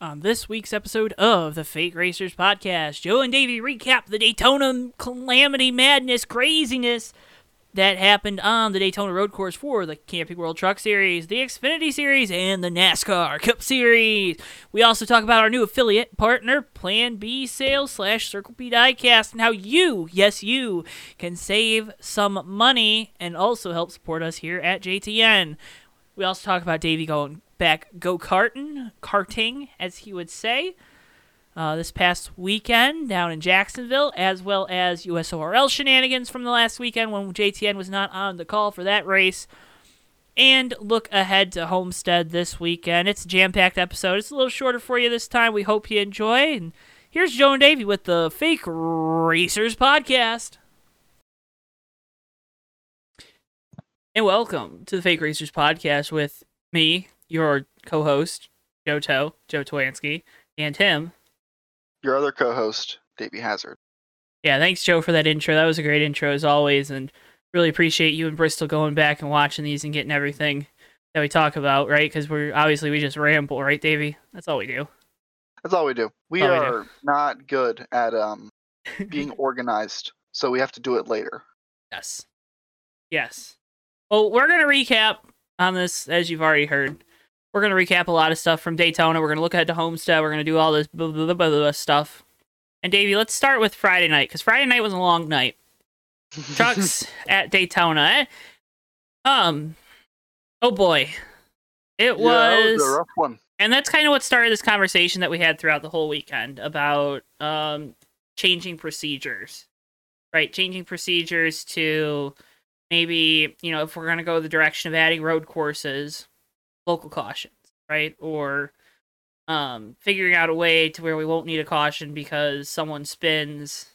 On this week's episode of the Fake Racers podcast, Joe and Davey recap the Daytona calamity madness craziness that happened on the Daytona road course for the Camping World Truck Series, the Xfinity Series, and the NASCAR Cup Series. We also talk about our new affiliate partner, Plan B Sales slash Circle B Diecast, and how you, yes you, can save some money and also help support us here at JTN. We also talk about Davey going back go karting, karting as he would say, uh, this past weekend down in Jacksonville, as well as USORL shenanigans from the last weekend when JTN was not on the call for that race. And look ahead to Homestead this weekend. It's a jam packed episode. It's a little shorter for you this time. We hope you enjoy. And here's Joe and Davey with the Fake Racers podcast. And welcome to the Fake Racers podcast with me, your co-host Joe Toe, Joe Twansky, and him. Your other co-host, Davey Hazard. Yeah, thanks Joe for that intro. That was a great intro as always, and really appreciate you and Bristol going back and watching these and getting everything that we talk about, right? Because we're obviously we just ramble, right, Davey? That's all we do. That's all we do. We all we are do. not good at um being organized, so we have to do it later. Yes. Yes. Well, we're going to recap on this, as you've already heard. We're going to recap a lot of stuff from Daytona. We're going to look ahead to Homestead. We're going to do all this blah, blah, blah, blah, blah stuff. And Davey, let's start with Friday night, because Friday night was a long night. Trucks at Daytona. Um, oh boy. It Yeah, was was a rough one. and that's kind of what started this conversation that we had throughout the whole weekend about um changing procedures right changing procedures to maybe you know if we're going to go the direction of adding road courses local cautions right or um figuring out a way to where we won't need a caution because someone spins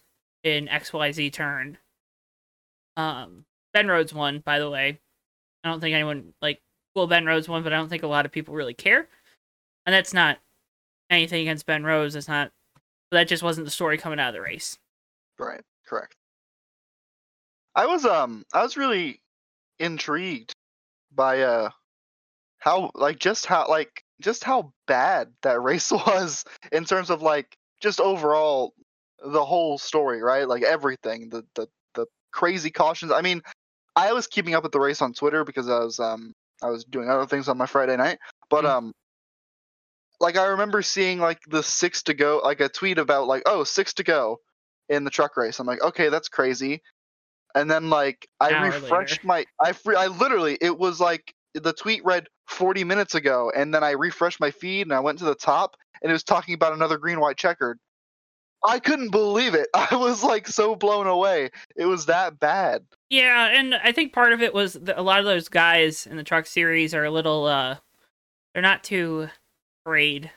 in xyz turn um ben rhodes won by the way i don't think anyone like well ben rhodes won but i don't think a lot of people really care and that's not anything against Ben Rhodes. That's not. That just wasn't the story coming out of the race. Right, correct. I was um I was really intrigued by uh how like just how like just how bad that race was in terms of like just overall the whole story, right? Like everything, the the the crazy cautions. I mean, I was keeping up with the race on Twitter because I was um I was doing other things on my Friday night, but Mm. um like I remember seeing like the six to go, like a tweet about like oh six to go in the truck race. I'm like okay that's crazy, and then like I refreshed later. my I I literally it was like the tweet read 40 minutes ago, and then I refreshed my feed and I went to the top and it was talking about another green white checkered. I couldn't believe it. I was like so blown away. It was that bad. Yeah, and I think part of it was a lot of those guys in the truck series are a little. uh They're not too afraid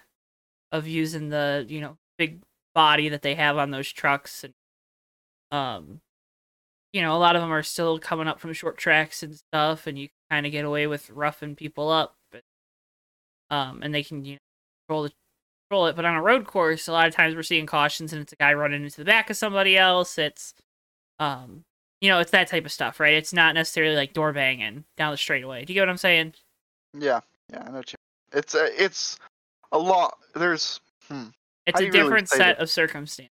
of using the you know big body that they have on those trucks, and um, you know a lot of them are still coming up from short tracks and stuff, and you kind of get away with roughing people up, but, um, and they can you know control the control it. But on a road course, a lot of times we're seeing cautions, and it's a guy running into the back of somebody else. It's um, you know, it's that type of stuff, right? It's not necessarily like door banging down the straightaway. Do you get what I'm saying? Yeah, yeah, I know. It's a, it's a lot. There's hmm. It's How a you really different set that? of circumstances.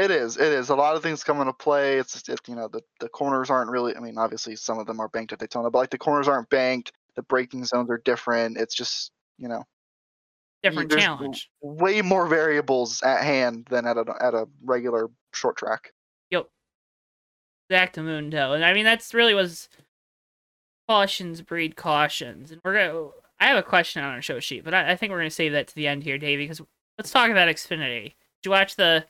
It is. It is. A lot of things come into play. It's just, it, you know the the corners aren't really. I mean, obviously some of them are banked at Daytona, but like the corners aren't banked. The braking zones are different. It's just you know Different there's challenge. way more variables at hand than at a at a regular short track. Yep. Exactamundo. And I mean, that's really was cautions breed cautions. And we're gonna. I have a question on our show sheet, but I, I think we're gonna save that to the end here, Davey, because let's talk about Xfinity. Did you watch the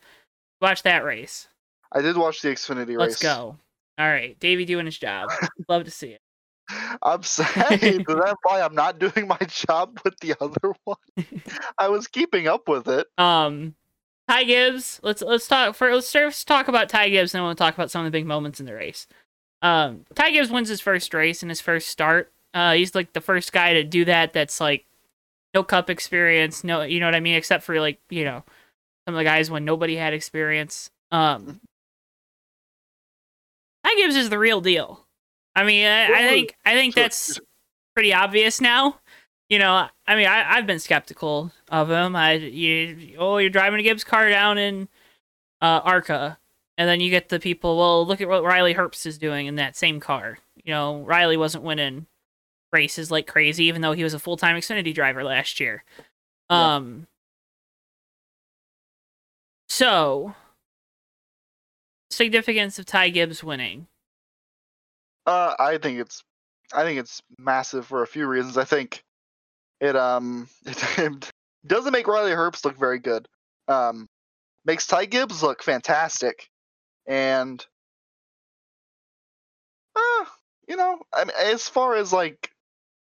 watch that race? I did watch the Xfinity race. Let's go. All right, Davey doing his job. Love to see it. I'm saying that's why I'm not doing my job with the other one. I was keeping up with it. Um, Ty Gibbs. Let's let's talk for let's first talk about Ty Gibbs, and then we'll talk about some of the big moments in the race. Um, Ty Gibbs wins his first race and his first start. Uh, he's like the first guy to do that. That's like no cup experience, no, you know what I mean, except for like you know some of the guys when nobody had experience. Um, Ty Gibbs is the real deal. I mean, I, I think I think that's pretty obvious now. you know, I mean, I, I've been skeptical of him. I, you, oh, you're driving a Gibbs car down in uh, Arca, and then you get the people. Well, look at what Riley Herbst is doing in that same car. You know, Riley wasn't winning races like crazy, even though he was a full time Xfinity driver last year. Um. So, significance of Ty Gibbs winning. Uh, I think it's, I think it's massive for a few reasons. I think it um it, it doesn't make Riley Herbst look very good. Um, makes Ty Gibbs look fantastic, and uh, you know, I mean, as far as like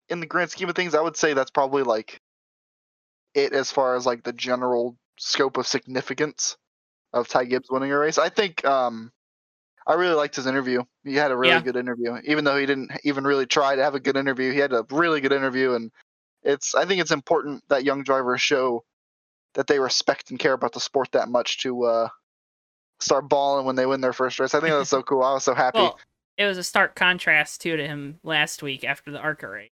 in the grand scheme of things, I would say that's probably like it as far as like the general scope of significance of Ty Gibbs winning a race. I think um I really liked his interview. He had a really Yeah. good interview. Even though he didn't even really try to have a good interview, he had a really good interview and it's I think it's important that young drivers show that they respect and care about the sport that much to uh start balling when they win their first race. I think that's so cool. I was so happy. Well, it was a stark contrast too to him last week after the Arca race,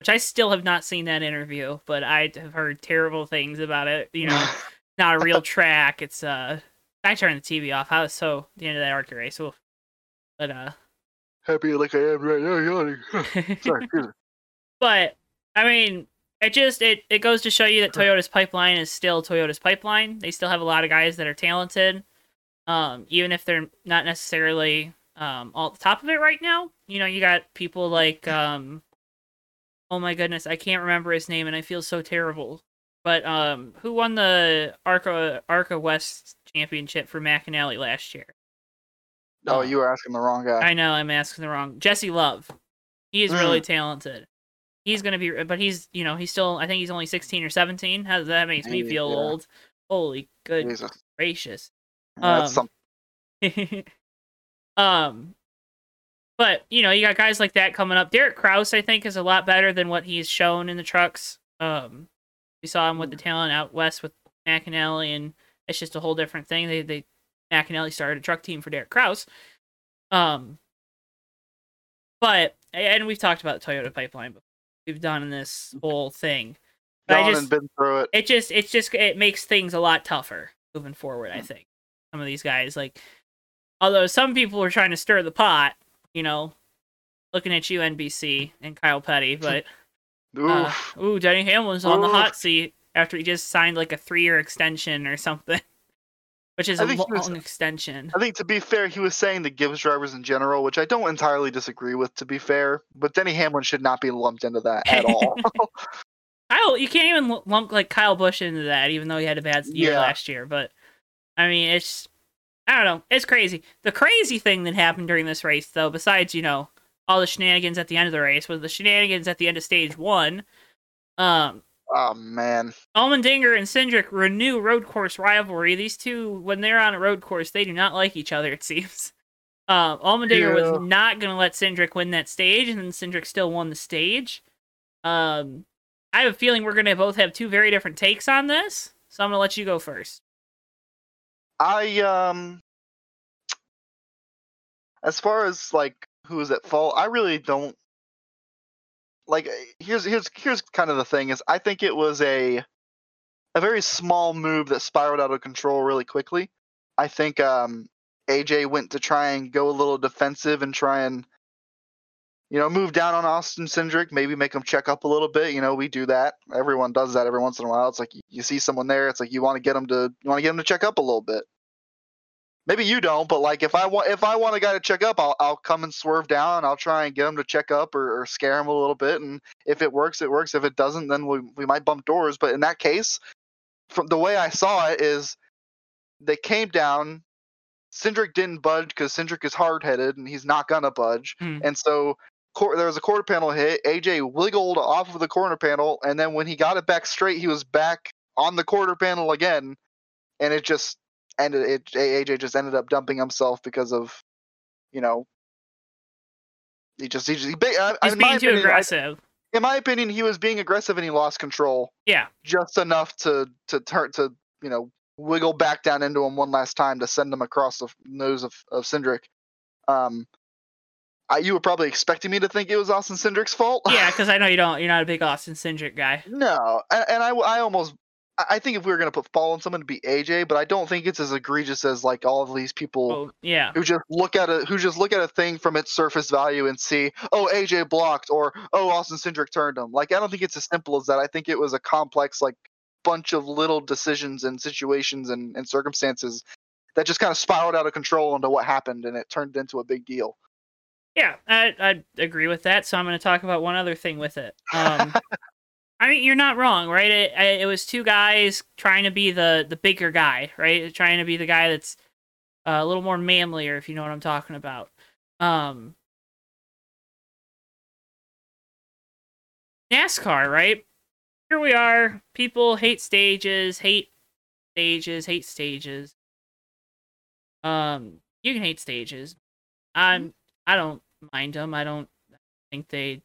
which I still have not seen that interview, but I have heard terrible things about it. You know, not a real track. It's uh, I turned the TV off. I was so the end of that Arca race. Oof. But uh, happy like I am right now. yawning. Sorry, but I mean, it just it it goes to show you that Toyota's pipeline is still Toyota's pipeline. They still have a lot of guys that are talented, um, even if they're not necessarily um all at the top of it right now. You know, you got people like um, oh my goodness, I can't remember his name, and I feel so terrible. But um, who won the Arca Arca West championship for McAnally last year? Oh, you were asking the wrong guy. I know I'm asking the wrong. Jesse Love. He is Mm. really talented. He's gonna be, but he's you know he's still. I think he's only 16 or 17. How that makes me Yeah. feel old. Holy good Jesus. gracious. That's Um, um, but you know you got guys like that coming up. Derek Kraus I think is a lot better than what he's shown in the trucks. Um, we saw him with the mm. talent out west with McAnally, and it's just a whole different thing. They they McAnally started a truck team for Derek Kraus. Um, but and we've talked about the Toyota pipeline. Before. We've done this mm-hmm. whole thing. But gone just been through it. it just it's just it makes things a lot tougher moving forward. I mm. think some of these guys like, although some people are trying to stir the pot, you know, looking at you NBC and Kyle Petty, but uh, Oof. ooh, Denny Hamlin's on the hot seat after he just signed like a three year extension or something, which is a long was- extension. I think to be fair, he was saying the Gibbs drivers in general, which I don't entirely disagree with. To be fair, but Denny Hamlin should not be lumped into that at all. Kyle, you can't even lump like Kyle Busch into that, even though he had a bad year Yeah. last year. But I mean, it's I don't know, it's crazy. The crazy thing that happened during this race, though, besides you know all the shenanigans at the end of the race, was the shenanigans at the end of stage one. Um, oh man, Allmendinger and Cindric renew road course rivalry. These two, when they're on a road course, they do not like each other. It seems. Um, Allmendinger Yeah. was not going to let Cindric win that stage, and then Cindric still won the stage. Um, I have a feeling we're going to both have two very different takes on this, so I'm going to let you go first. I um, as far as like who is at fault, I really don't like. eh, Here's here's here's kind of the thing is I think it was a a very small move that spiraled out of control really quickly. I think um AJ went to try and go a little defensive and try and you know move down on Austin Cindric, maybe make him check up a little bit. You know, we do that. Everyone does that every once in a while. It's like you, you see someone there, it's like you want to get them to you want to get them to check up a little bit. Maybe you don't, but like if I want if I want a guy to check up, I'll I'll come and swerve down. I'll try and get him to check up or, or scare him a little bit, and if it works, it works. If it doesn't, then we we might bump doors. But in that case, from the way I saw it is they came down. Cindric didn't budge because Cindric is hard headed and he's not gonna budge. Hmm. And so cor- there was a quarter panel hit. AJ wiggled off of the corner panel, and then when he got it back straight, he was back on the quarter panel again, and it just ended. It AJ just ended up dumping himself because of, you know, he just he just he, I- He's being too opinion, I- aggressive. in my opinion, he was being aggressive and he lost control yeah. just enough to to turn to you know wiggle back down into him one last time to send him across the nose of of Cindric. Um, I, you were probably expecting me to think it was Austin Cindric's fault. Yeah, because I know you don't. You're not a big Austin Cindric guy. No, and, and I, I almost, I think if we were gonna put fall on someone to be AJ, but I don't think it's as egregious as like all of these people Oh, yeah. who just look at a who just look at a thing from its surface value and see, oh AJ blocked or oh Austin Cindric turned him. Like I don't think it's as simple as that. I think it was a complex like bunch of little decisions and situations and, and circumstances that just kind of spiraled out of control into what happened and it turned into a big deal. Yeah, I I agree with that. So I'm going to talk about one other thing with it. Um, I mean, you're not wrong, right? It, it was two guys trying to be the the bigger guy, right? Trying to be the guy that's uh, a little more manlier, if you know what I'm talking about. Um, NASCAR, right? Here we are. People hate stages, hate stages, hate stages. Um, you can hate stages. I'm I don't mind them. I don't think they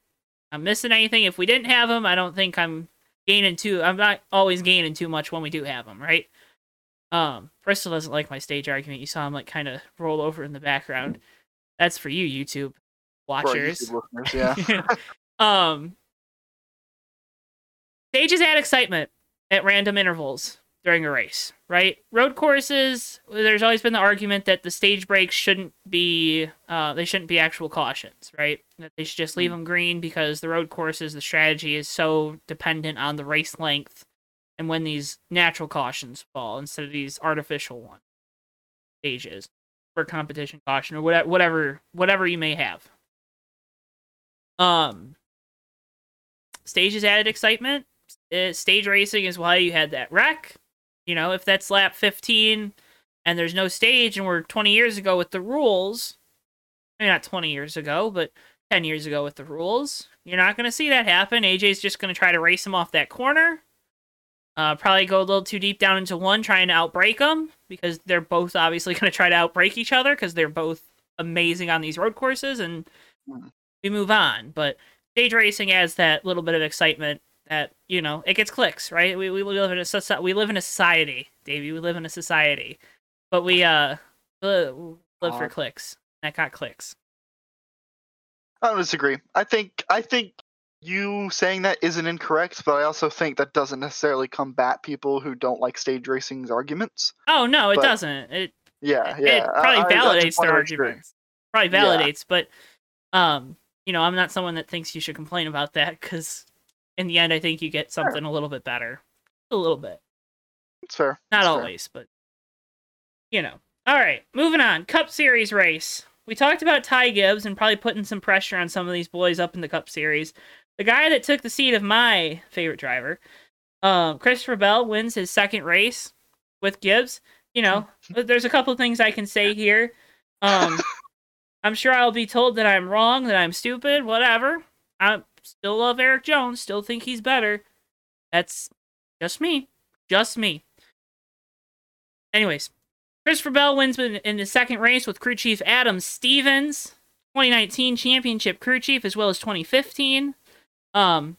I'm missing anything. If we didn't have them, I don't think I'm gaining too. I'm not always gaining too much when we do have them, right? Um, Bristol doesn't like my stage argument. You saw him like kind of roll over in the background. That's for you, YouTube For watchers. YouTube listeners, yeah. um, stages add excitement at random intervals during a race, right? Road courses, there's always been the argument that the stage breaks shouldn't be, uh, they shouldn't be actual cautions, right? That they should just leave them green because the road courses, the strategy is so dependent on the race length and when these natural cautions fall instead of these artificial ones stages for competition caution or whatever, whatever, whatever you may have. Um, stages added excitement. Stage racing is why you had that wreck. You know, if that's lap 15 and there's no stage and we're 20 years ago with the rules, maybe not 20 years ago, but 10 years ago with the rules, you're not going to see that happen. AJ's just going to try to race him off that corner. Uh, probably go a little too deep down into one, trying to outbreak them because they're both obviously going to try to outbreak each other because they're both amazing on these road courses, and Mhm. we move on. But stage racing adds that little bit of excitement that you know it gets clicks, right? We we live in a soci- we live in a society, Davey. We live in a society, but we uh li- live for clicks. That got clicks. I don't disagree. I think I think you saying that isn't incorrect, but I also think that doesn't necessarily combat people who don't like stage racing's arguments. Oh no, it But- doesn't. It Yeah, it yeah. I- probably I- I validates wanna their arguments. Probably Yeah. validates, but um, you know, I'm not someone that thinks you should complain about that because in the end, I think you get something a little bit better, a little bit, It's fair. not It's fair. always, but you know. All right, moving on. Cup Series race. We talked about Ty Gibbs and probably putting some pressure on some of these boys up in the Cup Series. The guy that took the seat of my favorite driver, um, Christopher Bell, wins his second race with Gibbs. You know, there's a couple things I can say here. Um, I'm sure I'll be told that I'm wrong, that I'm stupid, whatever. I still love Erik Jones, still think he's better. That's just me. Just me. Anyways, Christopher Bell wins in, in the second race with crew chief Adam Stevens, 2019 championship crew chief, as well as 2015. Um.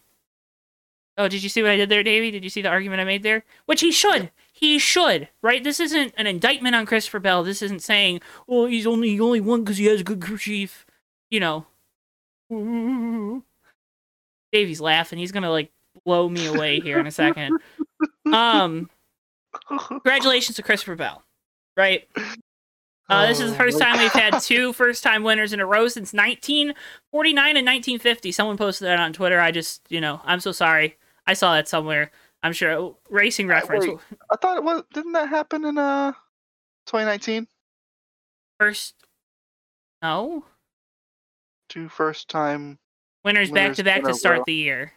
Oh, did you see what I did there, Davey? Did you see the argument I made there? Which he should. He should, right? This isn't an indictment on Christopher Bell. This isn't saying, "Well, he's only he only won because he has a good crew chief." You know. Davey's laughing. He's gonna like blow me away here in a second. Um. Congratulations to Christopher Bell. Right. Uh, this is the Oh, first time we've had two first time winners in a row since 1949 and 1950. Someone posted that on Twitter. I just, you know, I'm so sorry. I saw that somewhere. I'm sure oh, racing reference. wait. I thought it was. Didn't that happen in uh 2019? First, no Two first time. Winners back to back to start the year.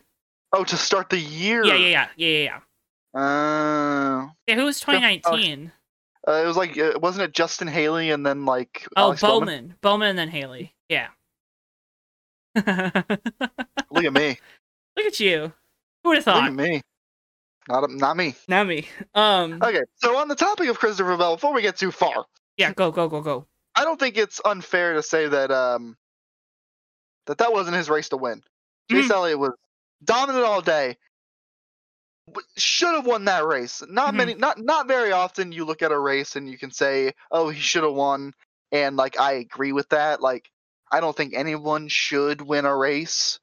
Oh, to start the year. Yeah, yeah, yeah, yeah, yeah, yeah. Uh, Yeah, who was 2019? uh, it was like, uh, wasn't it Justin Haley and then like Oh, Alex Bowman? Bowman. Bowman and then Haley. Yeah. Look at me. Look at you. Who would have Look thought? at me. Not not me. Not me. Um. Okay, so on the topic of Christopher Bell, before we get too far, Yeah. Go. Go. Go. Go. I don't think it's unfair to say that um that that wasn't his race to win. Chase Mhm. Elliott was dominant all day. Should have won that race. Not Mhm. many, not not very often. You look at a race and you can say, "Oh, he should have won," and like I agree with that. Like I don't think anyone should win a race.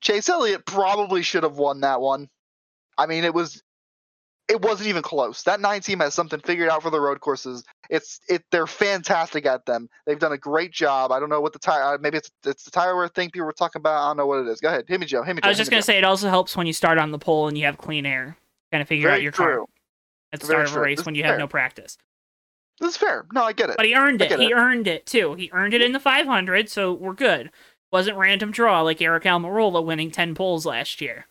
Chase Elliott probably should have won that one. I mean, it was it wasn't even close. That nine team has something figured out for the road courses. It's it they're fantastic at them. They've done a great job. I don't know what the tire uh, maybe it's it's the tire wear thing people were talking about. I don't know what it is. Go ahead, hit me, Joe. Hit me. Joe. I was just gonna say it also helps when you start on the pole and you have clean air. Kind of figure Very out your true. car at the Very start of a race This when you have fair. no practice. This is fair. No, I get it. But he earned I it. He it. earned it too. He earned it in the 500, so we're good. Wasn't random draw like Aric Almirola winning 10 poles last year,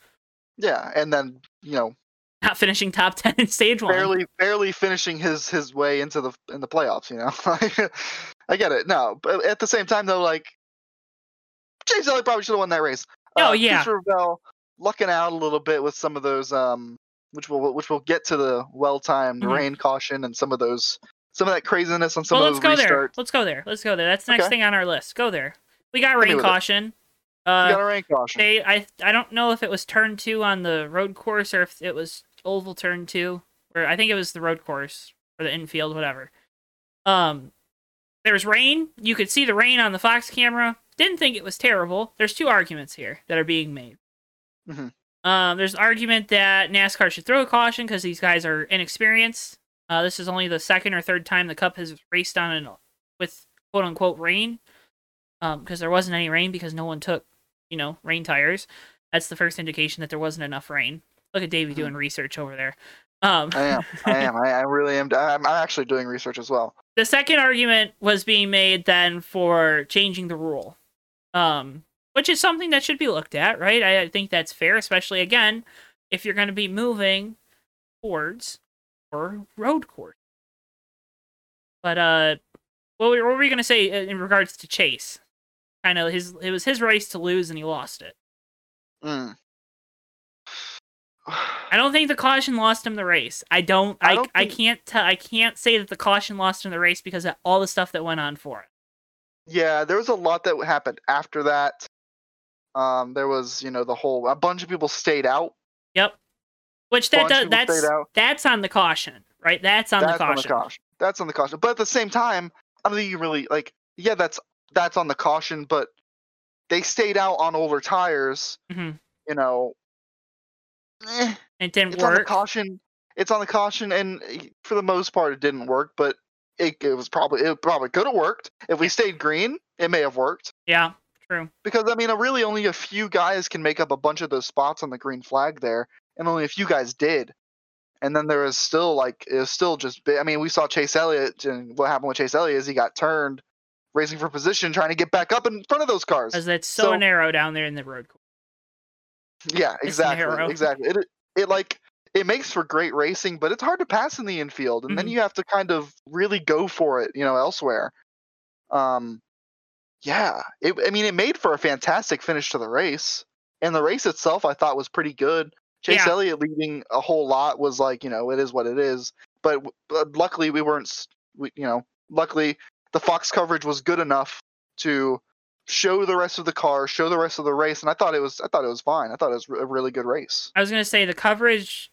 Yeah, and then you know not finishing top 10 in stage one. barely barely finishing his his way into the in the playoffs. You know, I get it. No, but at the same time though, like James Elliott probably should have won that race. Oh, Uh, yeah. Christopher Bell lucking out a little bit with some of those, um, which will which will get to the well timed Mhm. rain caution and some of those some of that craziness on some well, of let's those go there. Let's go there. Let's go there. That's the next Okay. thing on our list. Go there. We got rain caution. You got Uh, a rain caution. they, I I don't know if it was turn two on the road course or if it was oval turn two. where I think it was the road course or the infield, whatever. Um, there was rain. You could see the rain on the Fox camera. Didn't think it was terrible. There's two arguments here that are being made. Mhm. Um, there's an argument that NASCAR should throw a caution because these guys are inexperienced. Uh, this is only the second or third time the Cup has raced on an with quote unquote rain, because there wasn't any rain because no one took, you know, rain tires. That's the first indication that there wasn't enough rain. Look at Davey doing research over there. Um, I am. I am. I, I really am. I'm, I'm actually doing research as well. the second argument was being made then for changing the rule, um, which is something that should be looked at, right? I, I think that's fair, especially again if you're going to be moving towards or road course. But uh, what were, what were we going to say uh, in regards to Chase? Kind of his it was his race to lose and he lost it. Mm. I don't think the caution lost him the race. I don't. I I don't I can't. T- I can't say that the caution lost him the race because of all the stuff that went on for it. Yeah, there was a lot that happened after that. Um, there was, you know, the whole a bunch of people stayed out. Yep. Which that does that's that's on the caution, right? That's on that's the caution. on the caution. That's on the caution. But at the same time, I don't think you really like. Yeah, that's that's on the caution, but they stayed out on older tires. Mhm. You know, eh, It didn't it's on the caution. It's on the caution, and eh, for the most part, it didn't work. But it, it was probably it probably could have worked if we stayed green. It may have worked. Yeah, true. because I mean, really, only a few guys can make up a bunch of those spots on the green flag there, and only a few guys did. And then there was still like it was still just. I mean, we saw Chase Elliott, and what happened with Chase Elliott is he got turned, racing for position, trying to get back up in front of those cars. Because it's so, So- narrow down there in the road course. Yeah, exactly, exactly. It it like it makes for great racing, but it's hard to pass in the infield, and then Mhm. you have to kind of really go for it, you know, elsewhere. Um, yeah, it, I mean, it made for a fantastic finish to the race, and the race itself I thought was pretty good. Chase Yeah. Elliott leading a whole lot was like, you know, it is what it is. But, but luckily we weren't, we, you know, luckily the Fox coverage was good enough to show the rest of the car, show the rest of the race, and I thought it was, I thought it was fine. I thought it was a really good race. I was gonna say the coverage,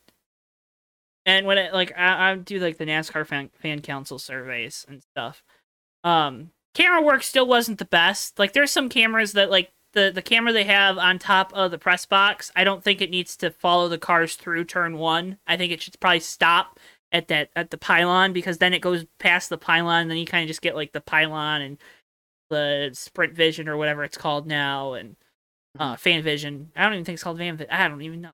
and when it like I, I do like the NASCAR fan fan council surveys and stuff. Um, camera work still wasn't the best. Like there's some cameras that like the the camera they have on top of the press box. I don't think it needs to follow the cars through turn one. I think it should probably stop at that at the pylon because then it goes past the pylon. Then you kind of just get like the pylon and the sprint vision or whatever it's called now and uh, fan vision. I don't even think it's called fan vision. I don't even know.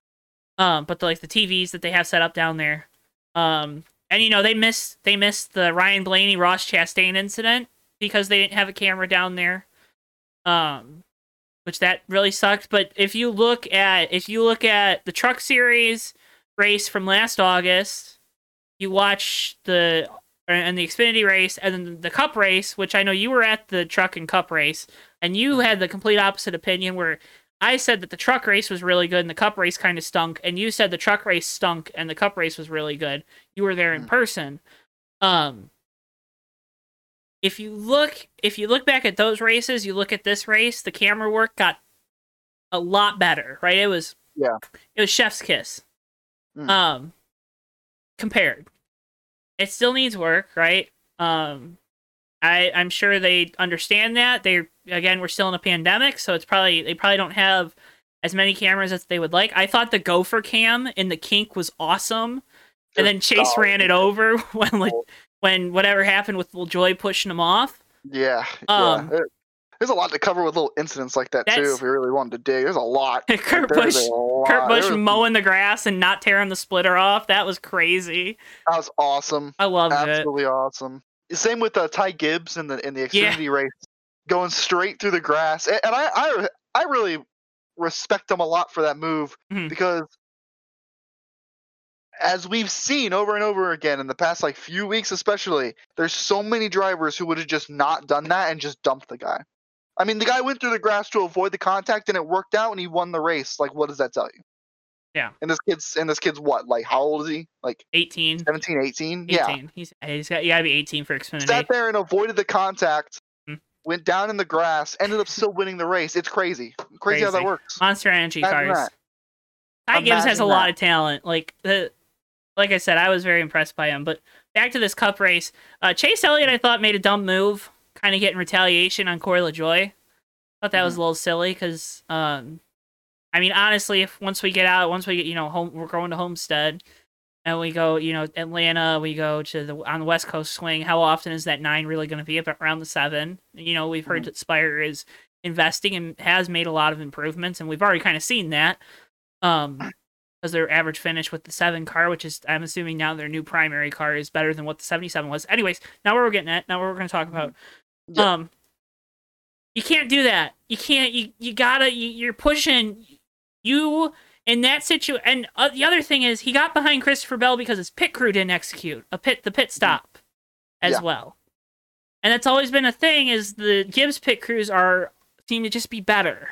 Um, but the, like the TVs that they have set up down there. Um, and you know they missed they missed the Ryan Blaney Ross Chastain incident because they didn't have a camera down there. Um, which that really sucked. But if you look at if you look at the Truck Series race from last August, you watch the and the Xfinity race and then the Cup race, which I know you were at the Truck and Cup race, and you had the complete opposite opinion where I said that the truck race was really good and the cup race kind of stunk, and you said the truck race stunk and the cup race was really good. You were there in Mm. person. Um, if you look, if you look back at those races, you look at this race, the camera work got a lot better, right? It was Yeah. it was chef's kiss. Mm. Um, compared, it still needs work, right? Um, I I'm sure they understand that. They again, we're still in a pandemic, so it's probably they probably don't have as many cameras as they would like. I thought the gopher cam in the kink was awesome, and then Chase Oh, ran it over when like, when whatever happened with Joy pushing him off. Yeah. Um, yeah. There- There's a lot to cover with little incidents like that too. If we really wanted to dig, there's a lot. Kurt There's Busch lot. Kurt Busch was- mowing the grass and not tearing the splitter off. That was crazy. That was awesome. I loved it. Absolutely awesome. Same with uh, Ty Gibbs in the in the Xfinity race, going straight through the grass, and, and I, I I really respect him a lot for that move Mhm. because as we've seen over and over again in the past like few weeks especially there's so many drivers who would have just not done that and just dumped the guy i mean the guy went through the grass to avoid the contact and it worked out and he won the race like what does that tell you Yeah. and this kid's and this kid's what like how old is he like 18. 17 18 18. yeah He's he's got you gotta be 18 for Xfinity. sat there and avoided the contact Hmm. went down in the grass ended up still winning the race it's crazy crazy, how that works Monster Energy Imagine cars. that. Ty Gibbs has a Imagine lot of talent. Like the, like I said, I was very impressed by him. But back to this Cup race, uh, Chase Elliott, I thought made a dumb move, kind of getting retaliation on Corey LaJoie. Thought that was Mm-hmm. a little silly because, um, I mean, honestly, if once we get out, once we get, you know, home, we're going to Homestead, and we go, you know, Atlanta, we go to the on the West Coast swing. How often is that nine really going to be? About around the seven. You know, we've heard Mhm. that Spire is investing and has made a lot of improvements, and we've already kind of seen that. Um, because their average finish with the seven car, which is I'm assuming now their new primary car is better than what the 77 was. Anyways, now where we're getting at, now what we're going to talk about. Yeah. Um, you can't do that. You can't. You you gotta. You, you're pushing. You in that situation. And uh, the other thing is, he got behind Christopher Bell because his pit crew didn't execute a pit the pit stop as Mm-hmm. Yeah. well. And that's always been a thing. Is the Gibbs pit crews are seem to just be better.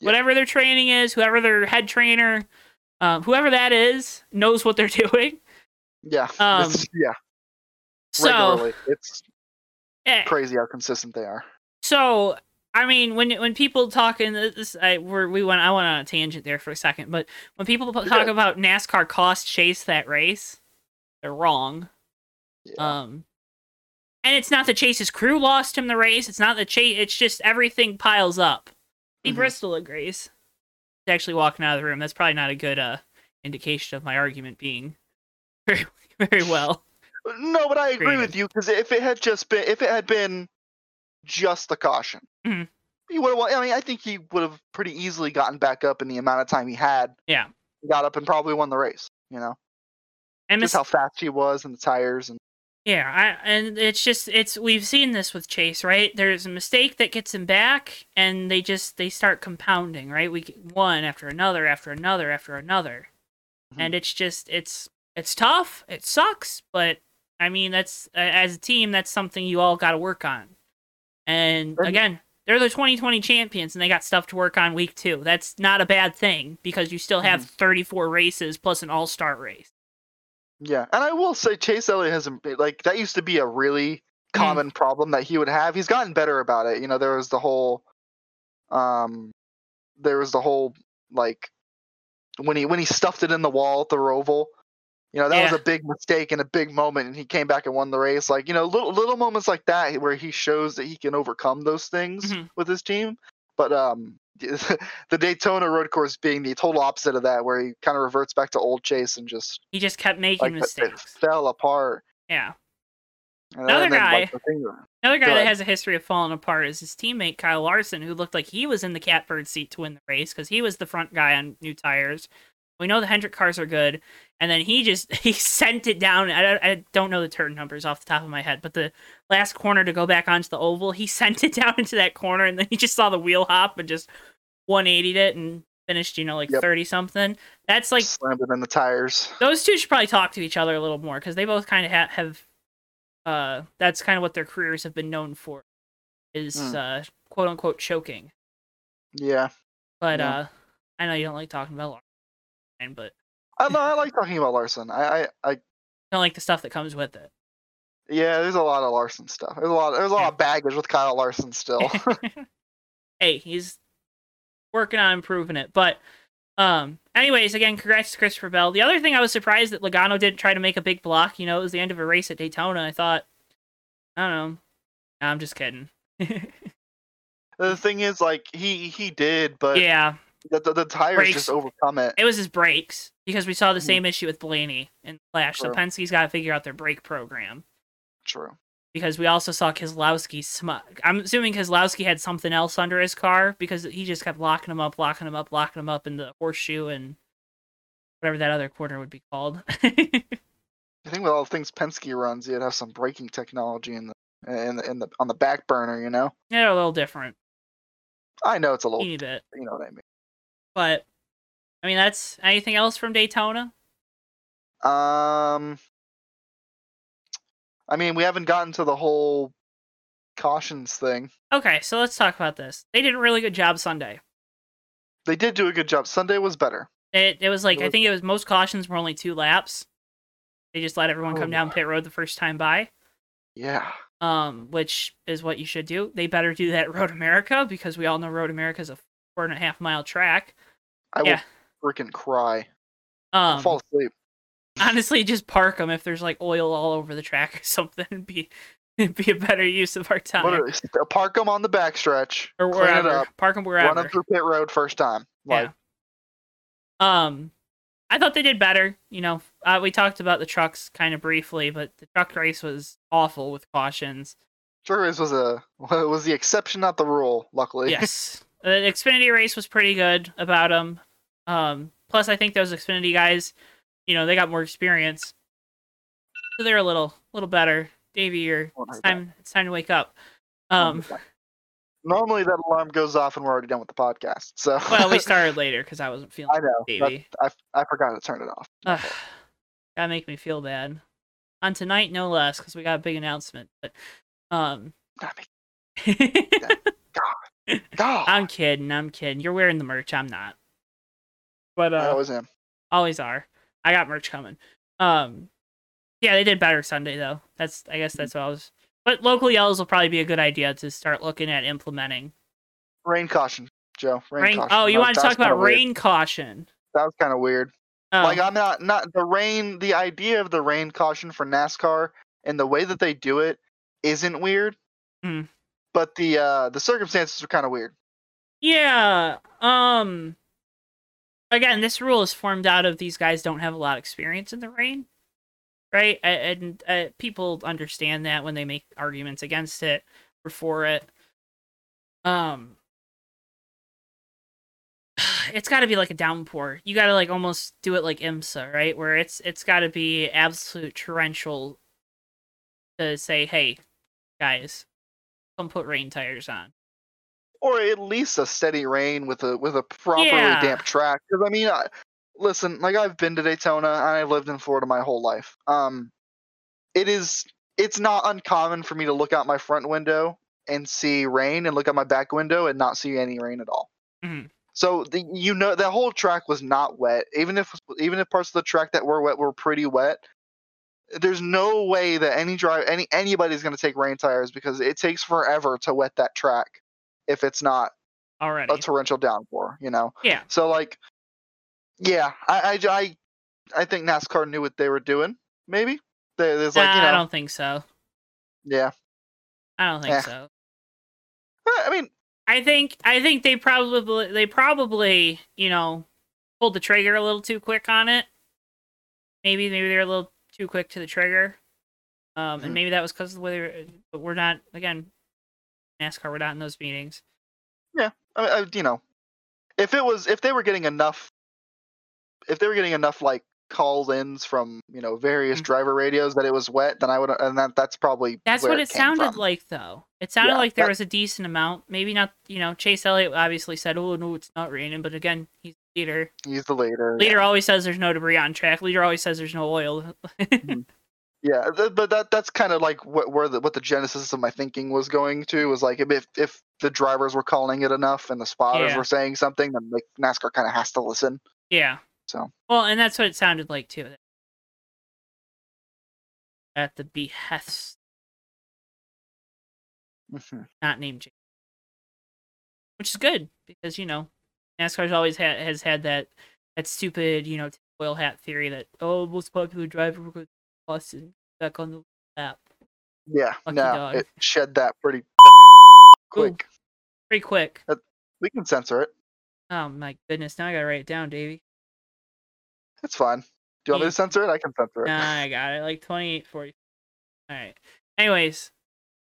Yeah. Whatever their training is, whoever their head trainer, um, whoever that is, knows what they're doing. yeah Um, yeah So, regularly it's eh, crazy how consistent they are so I mean, when when people talk in this, I we're, we went I went on a tangent there for a second, but when people talk Yeah. about NASCAR cost chase that race, they're wrong. yeah. Um, and it's not that Chase's crew lost him the race. It's not the Chase. It's just everything piles up. Mhm. Bristol agrees. He's actually walking out of the room. That's probably not a good uh indication of my argument being very very well. No, but I agree with you because if it had just been if it had been just the caution, Mhm. he would have. I mean, I think he would have pretty easily gotten back up in the amount of time he had. Yeah. He got up and probably won the race. You know, And just how fast he was and the tires and Yeah, I, and it's just it's we've seen this with Chase, right? There's a mistake that gets him back, and they just they start compounding, right? We get one after another after another after another, Mhm. and it's just it's it's tough. It sucks, but I mean that's uh, as a team that's something you all got to work on. And again, they're the 2020 champions, and they got stuff to work on week two. That's not a bad thing because you still have 34 races plus an all star race. yeah. And I will say Chase Elliott has im- like that used to be a really Mhm. common problem that he would have. He's gotten better about it. You know, there was the whole, um, there was the whole like when he when he stuffed it in the wall at the Roval. You know, that was a big mistake and a big moment, and he came back and won the race. Like, you know, little little moments like that where he shows that he can overcome those things Mhm. with his team. But um, the Daytona road course being the total opposite of that, where he kind of reverts back to old Chase and just He just kept making like mistakes. fell apart. Yeah. Another guy- Another guy that has a history of falling apart is his teammate Kyle Larson, who looked like he was in the catbird seat to win the race because he was the front guy on new tires. We know the Hendrick cars are good, and then he just he sent it down. I, don't- I don't know the turn numbers off the top of my head, but the last corner to go back onto the oval, he sent it down into that corner, and then he just saw the wheel hop and just 180'd it and finished, you know, like Yep. 30 something. That's like slammed it in the tires. those two should probably talk to each other a little more because they both kind of ha- have uh that's kind of what their careers have been known for is Hmm. uh quote unquote choking Yeah, but Yeah. uh i know you don't like talking about but I. I like talking about Larson. I, I, I, don't like the stuff that comes with it yeah. There's a lot of Larson stuff. There's a lot. There's a lot of baggage with Kyle Larson still. hey he's working on improving it but um anyways again congrats to christopher bell the other thing i was surprised that logano didn't try to make a big block you know it was the end of a race at daytona i thought i don't know I'm just kidding. The thing is, like he he did, but yeah, the, the, the tires Brakes. just overcome it. it was his brakes because we saw the Mhm. same issue with Blaney and Flash. So True. Penske's got to figure out their brake program True. because we also saw Keselowski smug. I'm assuming Keselowski had something else under his car because he just kept locking him up, locking him up, locking him up in the horseshoe and whatever that other corner would be called. I think with all the things Penske runs, you'd have some braking technology in the in the, in the on the back burner. You know. They're a little different, I know it's a little. teeny bit, You know what I mean. But I mean that's anything else from Daytona. Um. I mean, we haven't gotten to the whole cautions thing. Okay, so let's talk about this. They did a really good job Sunday. They did do a good job. Sunday was better. It it was like It I think it was most cautions were only two laps. They just let everyone come Oh. down pit road the first time by. Yeah. Um, which is what you should do. They better do that at Road America because we all know Road America is a four and a half mile track. I Yeah. will freaking cry. Um, fall asleep. honestly, just park them if there's like oil all over the track or something. It'd be it'd be a better use of our time. What are- park them on the backstretch. or wherever. up. Park them wherever. Run them through pit road first time. Like, Um, I thought they did better. You know, uh, we talked about the trucks kind of briefly, but the truck race was awful with cautions. sure, this was a was the exception, not the rule. Luckily. yes, the Xfinity race was pretty good about them. Um, plus, I think those Xfinity guys, you know, they got more experience, so they're a little, little better. Davey, you're it's time. It's time to wake up. Um, Normally that alarm goes off and we're already done with the podcast. So. well, we started later because I wasn't feeling. I know. Davey. I I forgot to turn it off. Ugh, gotta make me feel bad. On tonight, no less, because we got a big announcement. But um, me. God, I'm kidding. I'm kidding. You're wearing the merch. I'm not. But I uh, always am. always are. I got merch coming. Um, yeah, they did better Sunday though. That's I guess that's what I was. But local yellows will probably be a good idea to start looking at implementing. Rain caution, Joe. Rain, Rain. caution. Oh, you That- want to talk about weird. rain caution? That was kind of weird. Oh, Like I'm not not the rain. The idea of the rain caution for NASCAR and the way that they do it isn't weird. Hmm. But the uh the circumstances are kind of weird. Yeah. Um again, this rule is formed out of these guys don't have a lot of experience in the rain. Right? And uh, people understand that when they make arguments against it or for it. Um it's got to be like a downpour. You got to like almost do it like IMSA, right? Where it's it's got to be absolute torrential to say, "Hey, guys, come put rain tires on." Or at least a steady rain with a with a properly Yeah. damp track. Because I mean, I, listen, like I've been to Daytona and I've lived in Florida my whole life. Um, it is it's not uncommon for me to look out my front window and see rain, and look out my back window and not see any rain at all. Mhm. So the you know the whole track was not wet. Even if even if parts of the track that were wet were pretty wet, there's no way that any drive any anybody's going to take rain tires because it takes forever to wet that track if it's not Already. a torrential downpour. You know. Yeah. So like, yeah, I I I, I think NASCAR knew what they were doing. Maybe There- there's like you know I don't think so. yeah. I don't think Eh. so. Eh, I mean I think I think they probably they probably you know pulled the trigger a little too quick on it. Maybe maybe they're a little too quick to the trigger, um, and Hmm. maybe that was because of the way. They were, but we're not again. NASCAR, we're not in those meetings. Yeah, I, I, you know, if it was if they were getting enough, if they were getting enough like call ins from you know various Mm. driver radios that it was wet, then I would and that that's probably That's what it came sounded from. like, though. It sounded Yeah, like there that- was a decent amount. Maybe not. You know, Chase Elliott obviously said, "Oh no, it's not raining," but again, he's the leader. He's the leader. Leader always says there's no debris on track. Leader always says there's no oil. Yeah, but that that's kind of like what where the what the genesis of my thinking was going to was like if if the drivers were calling it enough and the spotters Yeah. were saying something, then like NASCAR kind of has to listen. Yeah. So. Well, and that's what it sounded like too. At the behest, Mhm. not named James, which is good because you know NASCAR's always had has had that that stupid you know oil hat theory that oh most popular driver to back on the lap. Yeah, Lucky no, dog. it shed that pretty quick. Pretty quick. We can censor it. Oh my goodness! Now I gotta write it down, Davey. It's fine. Do you want me to censor it? I can censor it. Nah, I got it. Like twenty-eight forty. All right. Anyways,